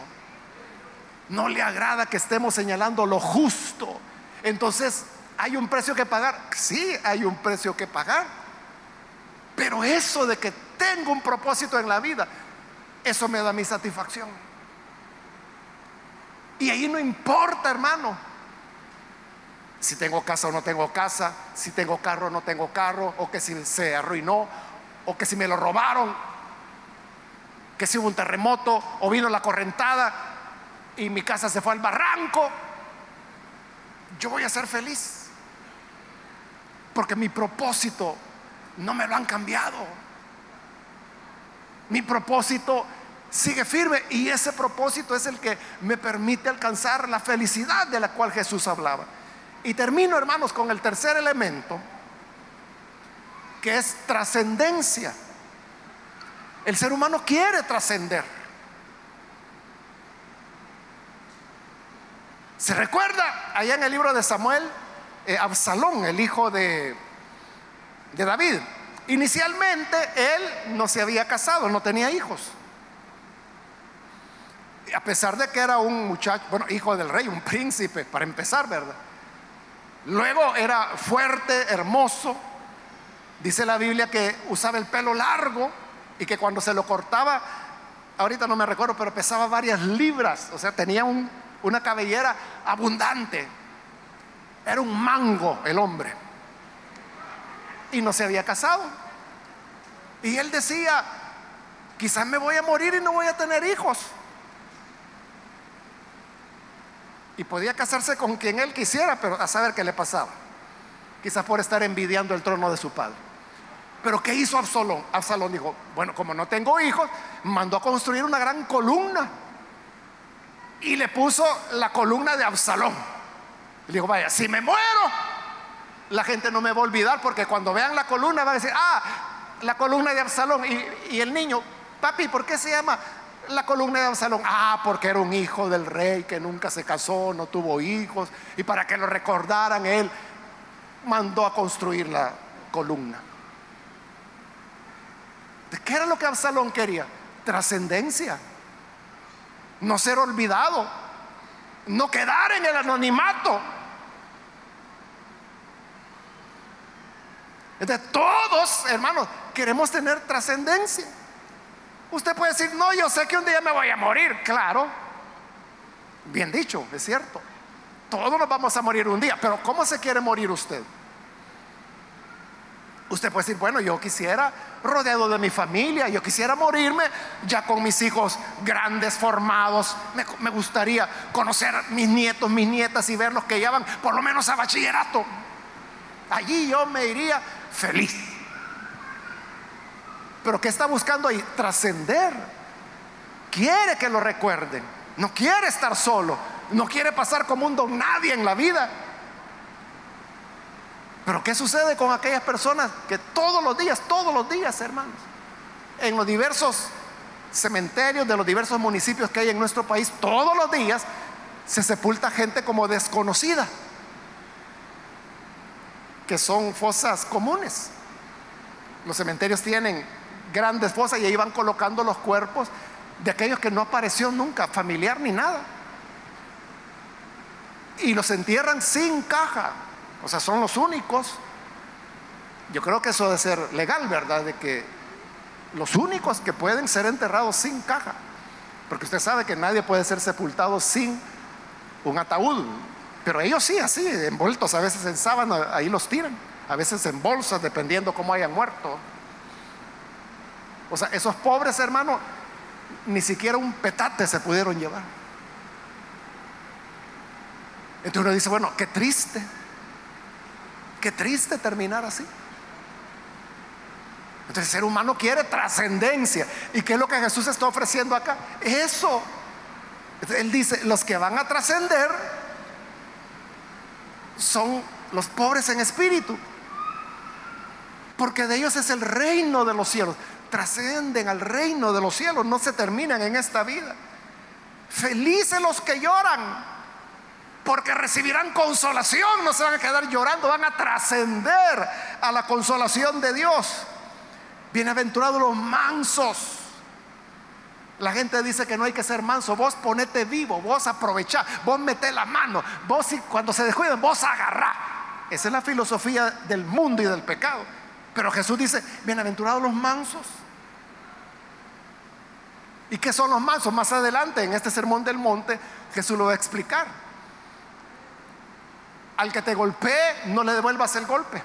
No le agrada que estemos señalando lo justo. Entonces, ¿hay un precio que pagar? Sí, hay un precio que pagar. Pero eso de que tengo un propósito en la vida, eso me da mi satisfacción. Y ahí no importa, hermano, si tengo casa o no tengo casa, si tengo carro o no tengo carro, o que si se arruinó, o que si me lo robaron, que si hubo un terremoto o vino la correntada y mi casa se fue al barranco, yo voy a ser feliz. Porque mi propósito no me lo han cambiado. Mi propósito sigue firme y ese propósito es el que me permite alcanzar la felicidad de la cual Jesús hablaba. Y termino, hermanos, con el tercer elemento, que es trascendencia. El ser humano quiere trascender. ¿Se recuerda allá en el libro de Samuel? Eh, Absalón, el hijo de, de David. Inicialmente él no se había casado, no tenía hijos. A pesar de que era un muchacho, bueno, hijo del rey, un príncipe, para empezar, ¿verdad? Luego era fuerte, hermoso. Dice la Biblia que usaba el pelo largo y que cuando se lo cortaba, ahorita no me recuerdo, pero pesaba varias libras, o sea, tenía una cabellera abundante. Era un mango el hombre. Y no se había casado. Y él decía, quizás me voy a morir y no voy a tener hijos. Y podía casarse con quien él quisiera, pero a saber qué le pasaba. Quizás por estar envidiando el trono de su padre. Pero ¿qué hizo Absalón? Absalón dijo, bueno, como no tengo hijos, mandó a construir una gran columna. Y le puso la columna de Absalón. Le dijo, vaya, si me muero, la gente no me va a olvidar porque cuando vean la columna van a decir, ah, la columna de Absalón. Y, y el niño, papi, ¿por qué se llama la columna de Absalón? Ah, porque era un hijo del rey que nunca se casó, no tuvo hijos. Y para que lo recordaran, él mandó a construir la columna. ¿Qué era lo que Absalón quería? Trascendencia. No ser olvidado. No quedar en el anonimato. Entonces todos, hermanos, queremos tener trascendencia. Usted puede decir, no, yo sé que un día me voy a morir, claro. Bien dicho, es cierto. Todos nos vamos a morir un día, pero ¿cómo se quiere morir usted? Usted puede decir, bueno, yo quisiera rodeado de mi familia, yo quisiera morirme ya con mis hijos grandes, formados. Me, gustaría conocer a mis nietos, mis nietas y verlos que llevan por lo menos a bachillerato. Allí yo me iría feliz. Pero ¿qué está buscando ahí? Trascender. Quiere que lo recuerden. No quiere estar solo. No quiere pasar como un don nadie en la vida. Pero ¿qué sucede con aquellas personas que todos los días, todos los días, hermanos, en los diversos cementerios de los diversos municipios que hay en nuestro país, todos los días se sepulta gente como desconocida, que son fosas comunes. Los cementerios tienen grandes fosas y ahí van colocando los cuerpos de aquellos que no apareció nunca, familiar ni nada. Y los entierran sin caja. O sea, son los únicos. Yo creo que eso debe ser legal, ¿verdad? De que los únicos que pueden ser enterrados sin caja. Porque usted sabe que nadie puede ser sepultado sin un ataúd. Pero ellos sí, así, envueltos a veces en sábana, ahí los tiran. A veces en bolsas, dependiendo cómo hayan muerto. O sea, esos pobres hermanos, ni siquiera un petate se pudieron llevar. Entonces uno dice, bueno, qué triste. Qué triste terminar así. Entonces el ser humano quiere trascendencia. ¿Y qué es lo que Jesús está ofreciendo acá? Eso. Él dice, los que van a trascender son los pobres en espíritu. Porque de ellos es el reino de los cielos. Trascenden al reino de los cielos, no se terminan en esta vida. Felices los que lloran, porque recibirán consolación, no se van a quedar llorando, van a trascender a la consolación de Dios. Bienaventurados los mansos. La gente dice que no hay que ser manso, vos ponete vivo, vos aprovechá, vos meté la mano, vos cuando se descuiden, vos agarrá. Esa es la filosofía del mundo y del pecado. Pero Jesús dice, bienaventurados los mansos. ¿Y qué son los mansos? Más adelante en este sermón del monte Jesús lo va a explicar. Al que te golpee, no le devuelvas el golpe.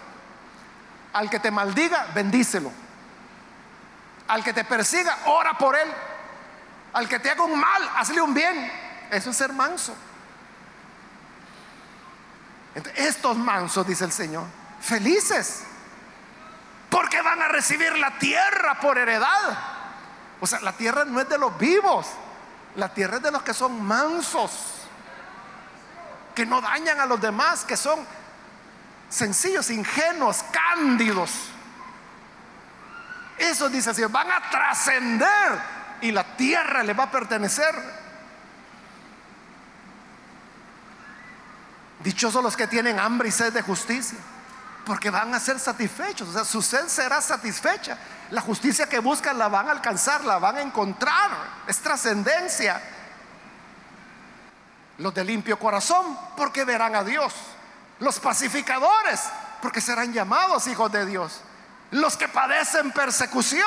Al que te maldiga, bendícelo. Al que te persiga, ora por él. Al que te haga un mal, hazle un bien. Eso es ser manso. estos mansos, dice el Señor, felices, porque van a recibir la tierra por heredad. O sea, la tierra no es de los vivos, la tierra es de los que son mansos que no dañan a los demás, que son sencillos, ingenuos, cándidos. Eso dice así, van a trascender y la tierra le va a pertenecer. Dichosos los que tienen hambre y sed de justicia, porque van a ser satisfechos, o sea, su sed será satisfecha. La justicia que buscan la van a alcanzar, la van a encontrar, es trascendencia los de limpio corazón, porque verán a Dios. Los pacificadores, porque serán llamados hijos de Dios. Los que padecen persecución,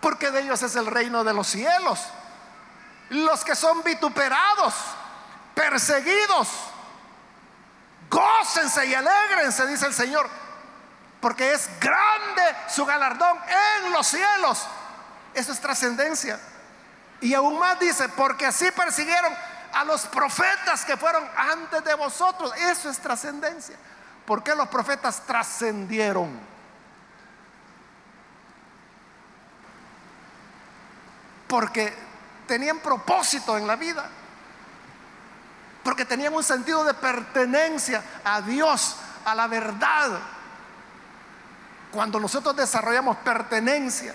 porque de ellos es el reino de los cielos. Los que son vituperados, perseguidos, gócense y alegrense, dice el Señor, porque es grande su galardón en los cielos. Eso es trascendencia. Y aún más dice, porque así persiguieron a los profetas que fueron antes de vosotros. Eso es trascendencia. ¿Por qué los profetas trascendieron? Porque tenían propósito en la vida. Porque tenían un sentido de pertenencia a Dios, a la verdad. Cuando nosotros desarrollamos pertenencia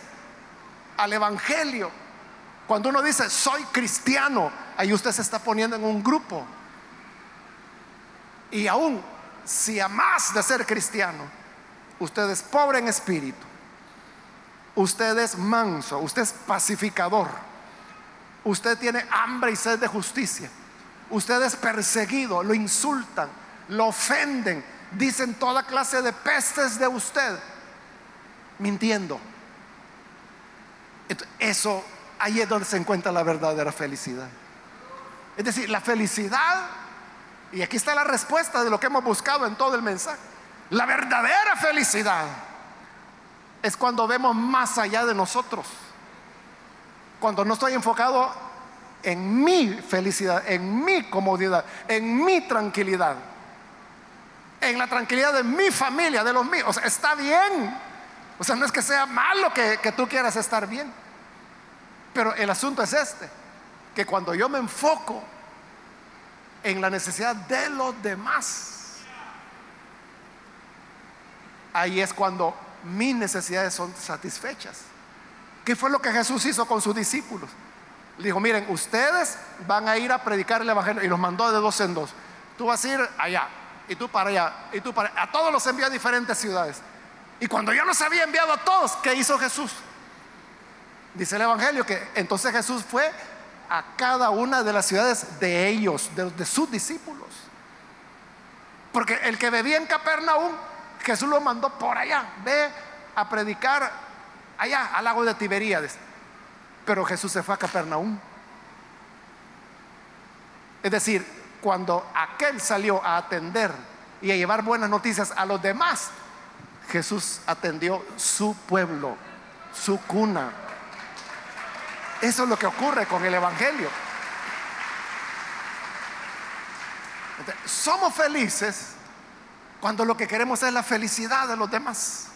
al Evangelio, cuando uno dice soy cristiano, ahí usted se está poniendo en un grupo. Y aún si a más de ser cristiano, usted es pobre en espíritu, usted es manso, usted es pacificador, usted tiene hambre y sed de justicia, usted es perseguido, lo insultan, lo ofenden, dicen toda clase de pestes de usted. Mintiendo. Eso, ahí es donde se encuentra la verdadera felicidad. Es decir, la felicidad, y aquí está la respuesta de lo que hemos buscado en todo el mensaje, la verdadera felicidad es cuando vemos más allá de nosotros, cuando no estoy enfocado en mi felicidad, en mi comodidad, en mi tranquilidad, en la tranquilidad de mi familia, de los míos. Está bien. O sea, no es que sea malo que, que tú quieras estar bien. Pero el asunto es este, que cuando yo me enfoco en la necesidad de los demás, ahí es cuando mis necesidades son satisfechas. ¿Qué fue lo que Jesús hizo con sus discípulos? Le dijo, miren, ustedes van a ir a predicar el Evangelio y los mandó de dos en dos. Tú vas a ir allá y tú para allá y tú para allá. A todos los envió a diferentes ciudades. Y cuando ya los había enviado a todos, ¿qué hizo Jesús? Dice el Evangelio que entonces Jesús fue a cada una de las ciudades de ellos, de, sus discípulos. Porque el que bebía en Capernaum, Jesús lo mandó por allá, ve a predicar allá, al lago de Tiberíades. Pero Jesús se fue a Capernaum. Es decir, cuando aquel salió a atender y a llevar buenas noticias a los demás, Jesús atendió su pueblo, su cuna. Eso es lo que ocurre con el Evangelio. somos felices cuando lo que queremos es la felicidad de los demás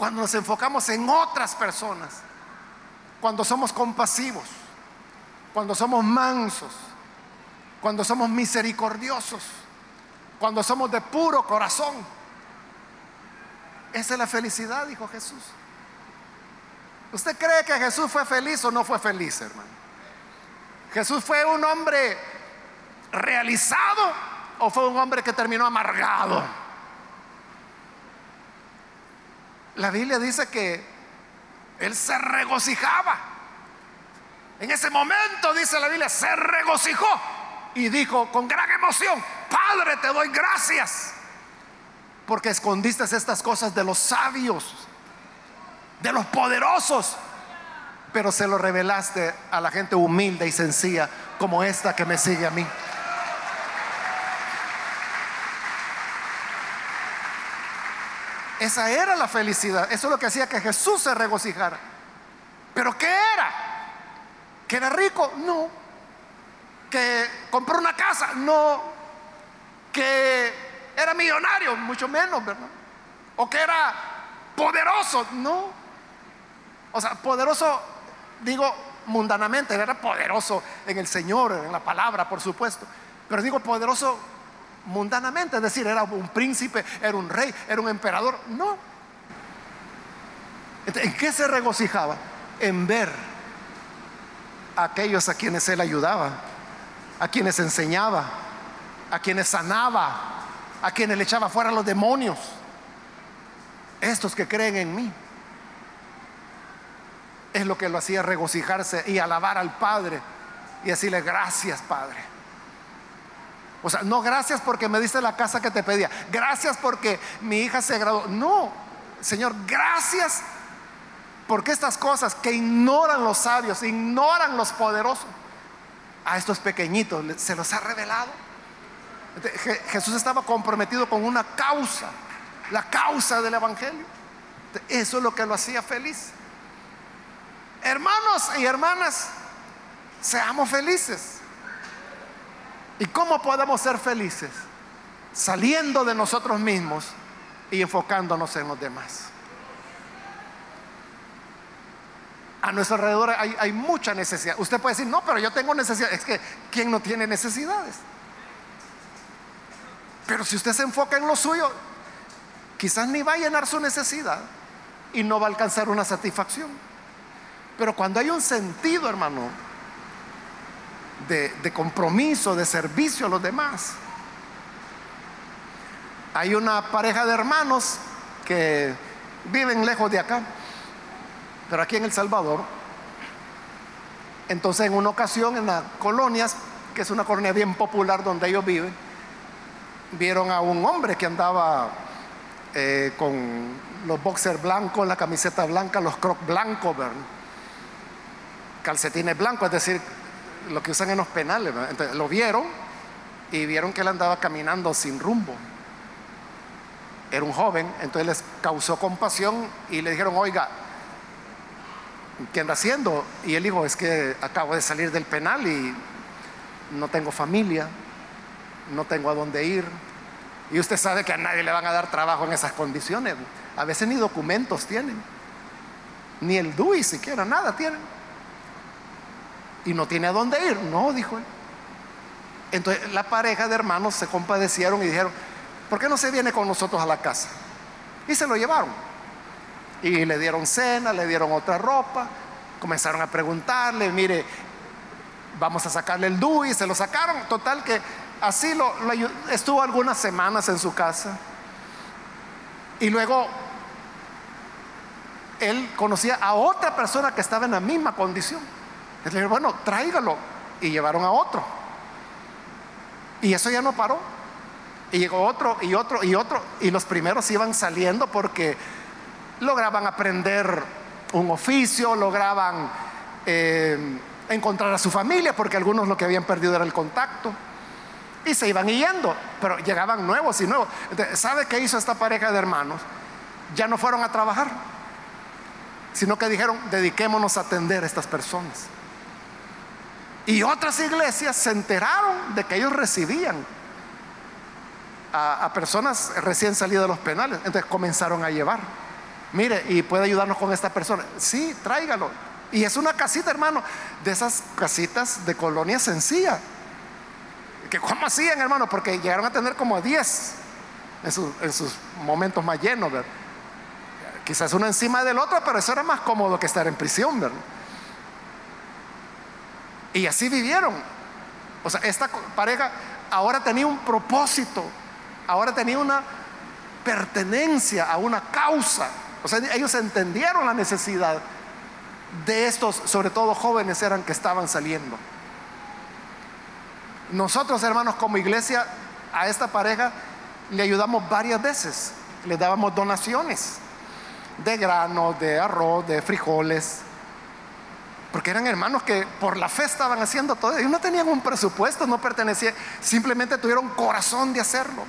cuando nos enfocamos en otras personas, cuando somos compasivos, cuando somos mansos, cuando somos misericordiosos, cuando somos de puro corazón. Esa es la felicidad, dijo Jesús. ¿Usted cree que Jesús fue feliz o no fue feliz, hermano? ¿Jesús fue un hombre realizado o fue un hombre que terminó amargado? La Biblia dice que él se regocijaba. En ese momento, dice la Biblia, se regocijó y dijo con gran emoción, Padre, te doy gracias, porque escondiste estas cosas de los sabios, de los poderosos, pero se lo revelaste a la gente humilde y sencilla como esta que me sigue a mí. Esa era la felicidad. Eso es lo que hacía que Jesús se regocijara. Pero ¿qué era? ¿Que era rico? No. ¿Que compró una casa? No. ¿Que era millonario? Mucho menos, ¿verdad? ¿O que era poderoso? No. O sea, poderoso, digo mundanamente, era poderoso en el Señor, en la palabra, por supuesto. Pero digo poderoso mundanamente, es decir, era un príncipe, era un rey, era un emperador. No. ¿En qué se regocijaba? En ver a aquellos a quienes él ayudaba, a quienes enseñaba, a quienes sanaba, a quienes le echaba fuera los demonios. Estos que creen en mí. Es lo que lo hacía regocijarse y alabar al Padre y decirle gracias, Padre. O sea, no gracias porque me diste la casa que te pedía. Gracias porque mi hija se graduó. No, Señor, gracias porque estas cosas que ignoran los sabios, ignoran los poderosos, a estos pequeñitos se los ha revelado. Jesús estaba comprometido con una causa, la causa del Evangelio. Eso es lo que lo hacía feliz. Hermanos y hermanas, seamos felices. ¿Y cómo podemos ser felices? Saliendo de nosotros mismos y enfocándonos en los demás. A nuestro alrededor hay, mucha necesidad. Usted puede decir, no, pero yo tengo necesidad. Es que, ¿quién no tiene necesidades? Pero si usted se enfoca en lo suyo, quizás ni va a llenar su necesidad y no va a alcanzar una satisfacción. Pero cuando hay un sentido, hermano, de, compromiso, de servicio a los demás. Hay una pareja de hermanos que viven lejos de acá, pero aquí en El Salvador. Entonces en una ocasión en las colonias, que es una colonia bien popular donde ellos viven, vieron a un hombre que andaba eh, con los boxers blancos, la camiseta blanca, los crocs blancos, calcetines blancos, es decir, lo que usan en los penales. Entonces, lo vieron y vieron que él andaba caminando sin rumbo. Era un joven, entonces les causó compasión y le dijeron, oiga, ¿qué anda haciendo? Y él dijo, es que acabo de salir del penal y no tengo familia, no tengo a dónde ir. Y usted sabe que a nadie le van a dar trabajo en esas condiciones. A veces ni documentos tienen, ni el DUI siquiera, nada tienen. Y no tiene a dónde ir. No, dijo él. Entonces la pareja de hermanos se compadecieron y dijeron, ¿por qué no se viene con nosotros a la casa? Y se lo llevaron. Y le dieron cena, le dieron otra ropa, comenzaron a preguntarle, mire, vamos a sacarle el DUI, se lo sacaron, total que así lo, estuvo algunas semanas en su casa. Y luego él conocía a otra persona que estaba en la misma condición. Le dijeron, bueno, tráigalo. Y llevaron a otro. Y eso ya no paró. Y llegó otro y otro y otro. Y los primeros iban saliendo porque lograban aprender un oficio, lograban eh, encontrar a su familia, porque algunos lo que habían perdido era el contacto. Y se iban yendo, pero llegaban nuevos y nuevos. ¿Sabe qué hizo esta pareja de hermanos? Ya no fueron a trabajar, sino que dijeron, dediquémonos a atender a estas personas. Y otras iglesias se enteraron de que ellos recibían a, personas recién salidas de los penales. Entonces comenzaron a llevar. Mire, y puede ayudarnos con esta persona. Sí, tráigalo. Y es una casita, hermano, de esas casitas de colonia sencilla. Que como hacían, hermano, porque llegaron a tener como 10 en, sus momentos más llenos, Quizás uno encima del otro, pero eso era más cómodo que estar en prisión, ¿verdad? Y así vivieron. O sea, esta pareja ahora tenía un propósito, ahora tenía una pertenencia a una causa. O sea, ellos entendieron la necesidad de estos, sobre todo jóvenes eran que estaban saliendo. Nosotros, hermanos, como iglesia, a esta pareja le ayudamos varias veces. Le dábamos donaciones de grano, de arroz, de frijoles, porque eran hermanos que por la fe estaban haciendo todo. Ellos no tenían un presupuesto, no pertenecían, simplemente tuvieron corazón de hacerlo.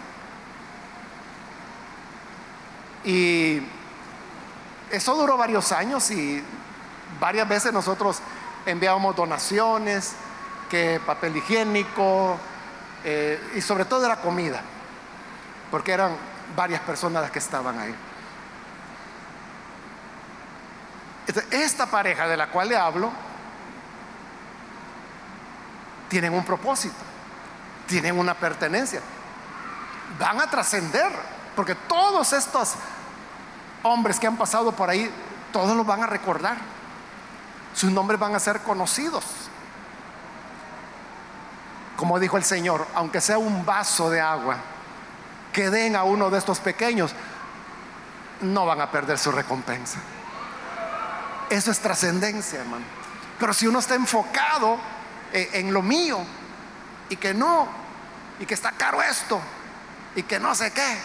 Y eso duró varios años y varias veces nosotros enviábamos donaciones, que papel higiénico eh, y sobre todo era comida, porque eran varias personas las que estaban ahí. Esta pareja de la cual le hablo, tienen un propósito, tienen una pertenencia, van a trascender, porque todos estos hombres que han pasado por ahí, todos los van a recordar, sus nombres van a ser conocidos. Como dijo el Señor, aunque sea un vaso de agua que den a uno de estos pequeños, no van a perder su recompensa. Eso es trascendencia, hermano. Pero si uno está enfocado eh, en, lo mío y que no, y que está caro esto, y que no sé qué,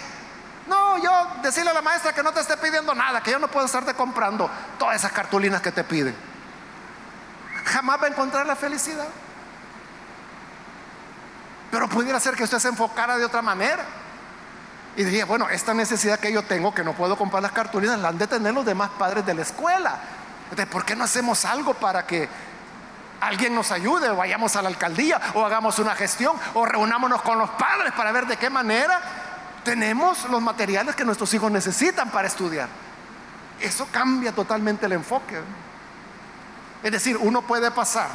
no, yo decirle a la maestra que no te esté pidiendo nada, que yo no puedo estarte comprando todas esas cartulinas que te piden. Jamás va a encontrar la felicidad. Pero pudiera ser que usted se enfocara de otra manera. Y diría, bueno, esta necesidad que yo tengo, que no puedo comprar las cartulinas, la han de tener los demás padres de la escuela. Entonces, ¿por qué no hacemos algo para que alguien nos ayude? O vayamos a la alcaldía, o hagamos una gestión, o reunámonos con los padres para ver de qué manera tenemos los materiales que nuestros hijos necesitan para estudiar. Eso cambia totalmente el enfoque. Es decir, uno puede pasar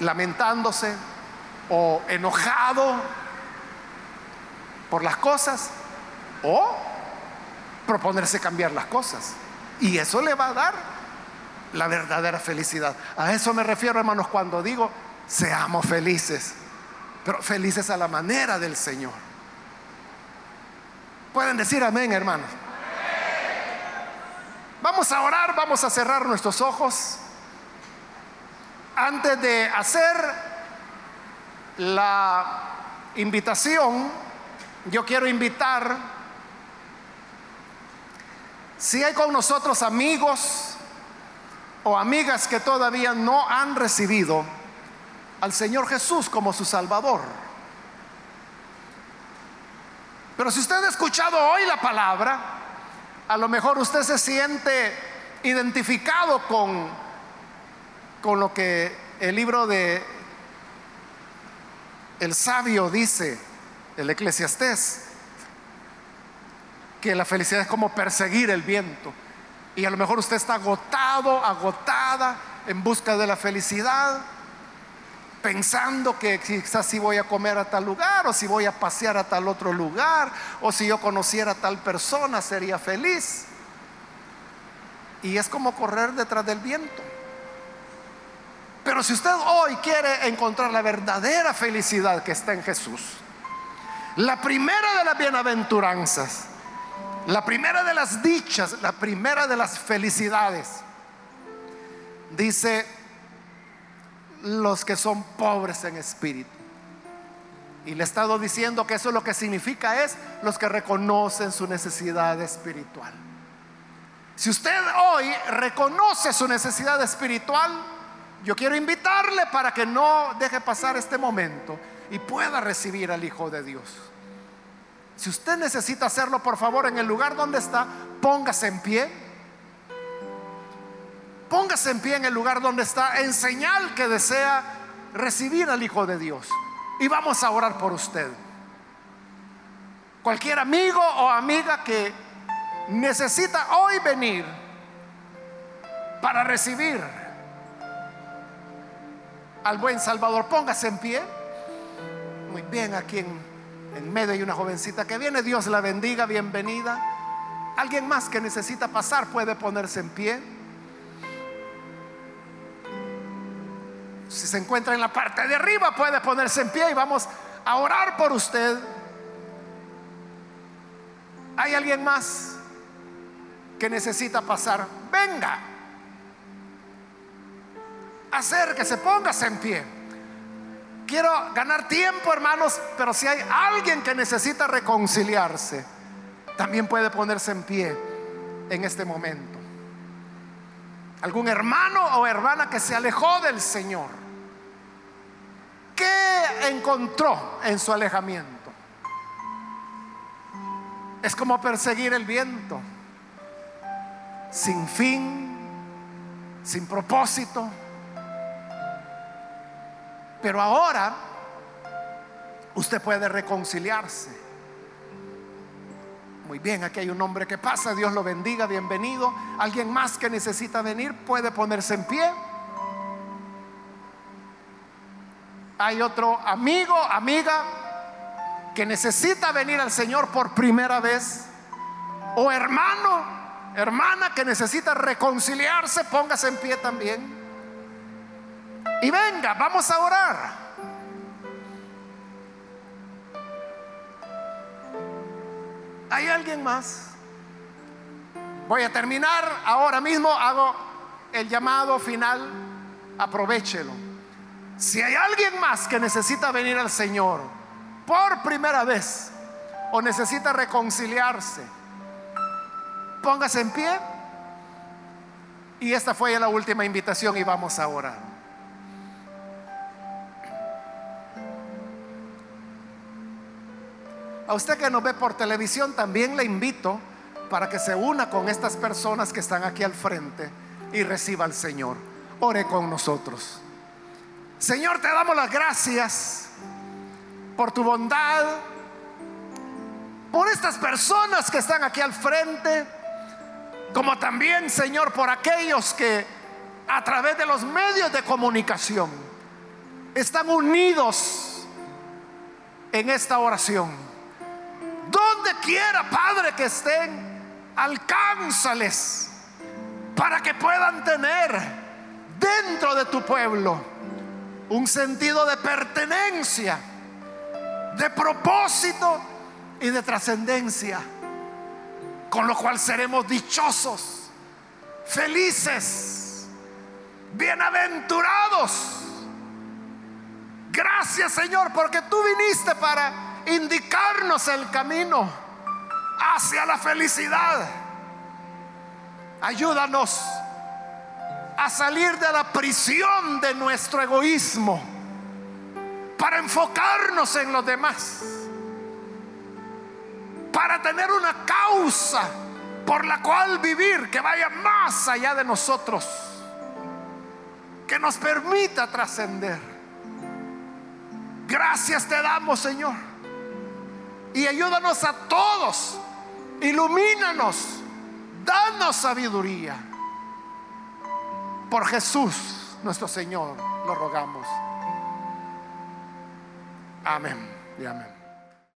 lamentándose o enojado por las cosas o proponerse cambiar las cosas. Y eso le va a dar la verdadera felicidad. A eso me refiero, hermanos, cuando digo, seamos felices, pero felices a la manera del Señor. Pueden decir amén, hermanos. Vamos a orar, vamos a cerrar nuestros ojos. Antes de hacer la invitación, yo quiero invitar Si hay con nosotros amigos o amigas que todavía no han recibido al Señor Jesús como su Salvador. Pero si usted ha escuchado hoy la palabra, a lo mejor usted se siente identificado con, con lo que el libro de el sabio dice, el eclesiastés, que la felicidad es como perseguir el viento. Y a lo mejor usted está agotado, agotada en busca de la felicidad, pensando que quizás si voy a comer a tal lugar, o si voy a pasear a tal otro lugar, o si yo conociera a tal persona sería feliz. Y es como correr detrás del viento. Pero si usted hoy quiere encontrar la verdadera felicidad que está en Jesús, la primera de las bienaventuranzas, la primera de las dichas, la primera de las felicidades, dice los que son pobres en espíritu. Y le he estado diciendo que eso lo que significa es los que reconocen su necesidad espiritual. Si usted hoy reconoce su necesidad espiritual, yo quiero invitarle para que no deje pasar este momento y pueda recibir al Hijo de Dios. Si usted necesita hacerlo, por favor, en el lugar donde está, póngase en pie. Póngase en pie en el lugar donde está, en señal que desea recibir al Hijo de Dios. Y vamos a orar por usted. Cualquier amigo o amiga que necesita hoy venir para recibir al buen Salvador, póngase en pie. Muy bien, aquí en medio hay una jovencita que viene, Dios la bendiga, bienvenida. Alguien más que necesita pasar puede ponerse en pie. Si se encuentra en la parte de arriba puede ponerse en pie y vamos a orar por usted. ¿Hay alguien más que necesita pasar? Venga. Acérquese, póngase en pie. Quiero ganar tiempo, hermanos, pero si hay alguien que necesita reconciliarse, también puede ponerse en pie en este momento. Algún hermano o hermana que se alejó del Señor. ¿Qué encontró en su alejamiento? Es como perseguir el viento, sin fin, sin propósito pero ahora usted puede reconciliarse. Muy bien, aquí hay un hombre que pasa, Dios lo bendiga, bienvenido. Alguien más que necesita venir puede ponerse en pie. Hay otro amigo, amiga, que necesita venir al Señor por primera vez. O hermano, hermana que necesita reconciliarse, póngase en pie también. Y venga, vamos a orar. ¿Hay alguien más? Voy a terminar ahora mismo, hago el llamado final, aprovechelo. Si hay alguien más que necesita venir al Señor por primera vez o necesita reconciliarse, póngase en pie. Y esta fue la última invitación y vamos a orar. A usted que nos ve por televisión también le invito para que se una con estas personas que están aquí al frente y reciba al Señor. Ore con nosotros. Señor, te damos las gracias por tu bondad, por estas personas que están aquí al frente, como también, Señor, por aquellos que a través de los medios de comunicación están unidos en esta oración. Donde quiera, Padre, que estén, alcánzales para que puedan tener dentro de tu pueblo un sentido de pertenencia, de propósito y de trascendencia, con lo cual seremos dichosos, felices, bienaventurados. Gracias Señor, porque tú viniste para indicarnos el camino hacia la felicidad. Ayúdanos a salir de la prisión de nuestro egoísmo para enfocarnos en los demás, para tener una causa por la cual vivir que vaya más allá de nosotros, que nos permita trascender. Gracias te damos, Señor. Y ayúdanos a todos, ilumínanos, danos sabiduría. Por Jesús, nuestro Señor, lo rogamos. Amén y amén.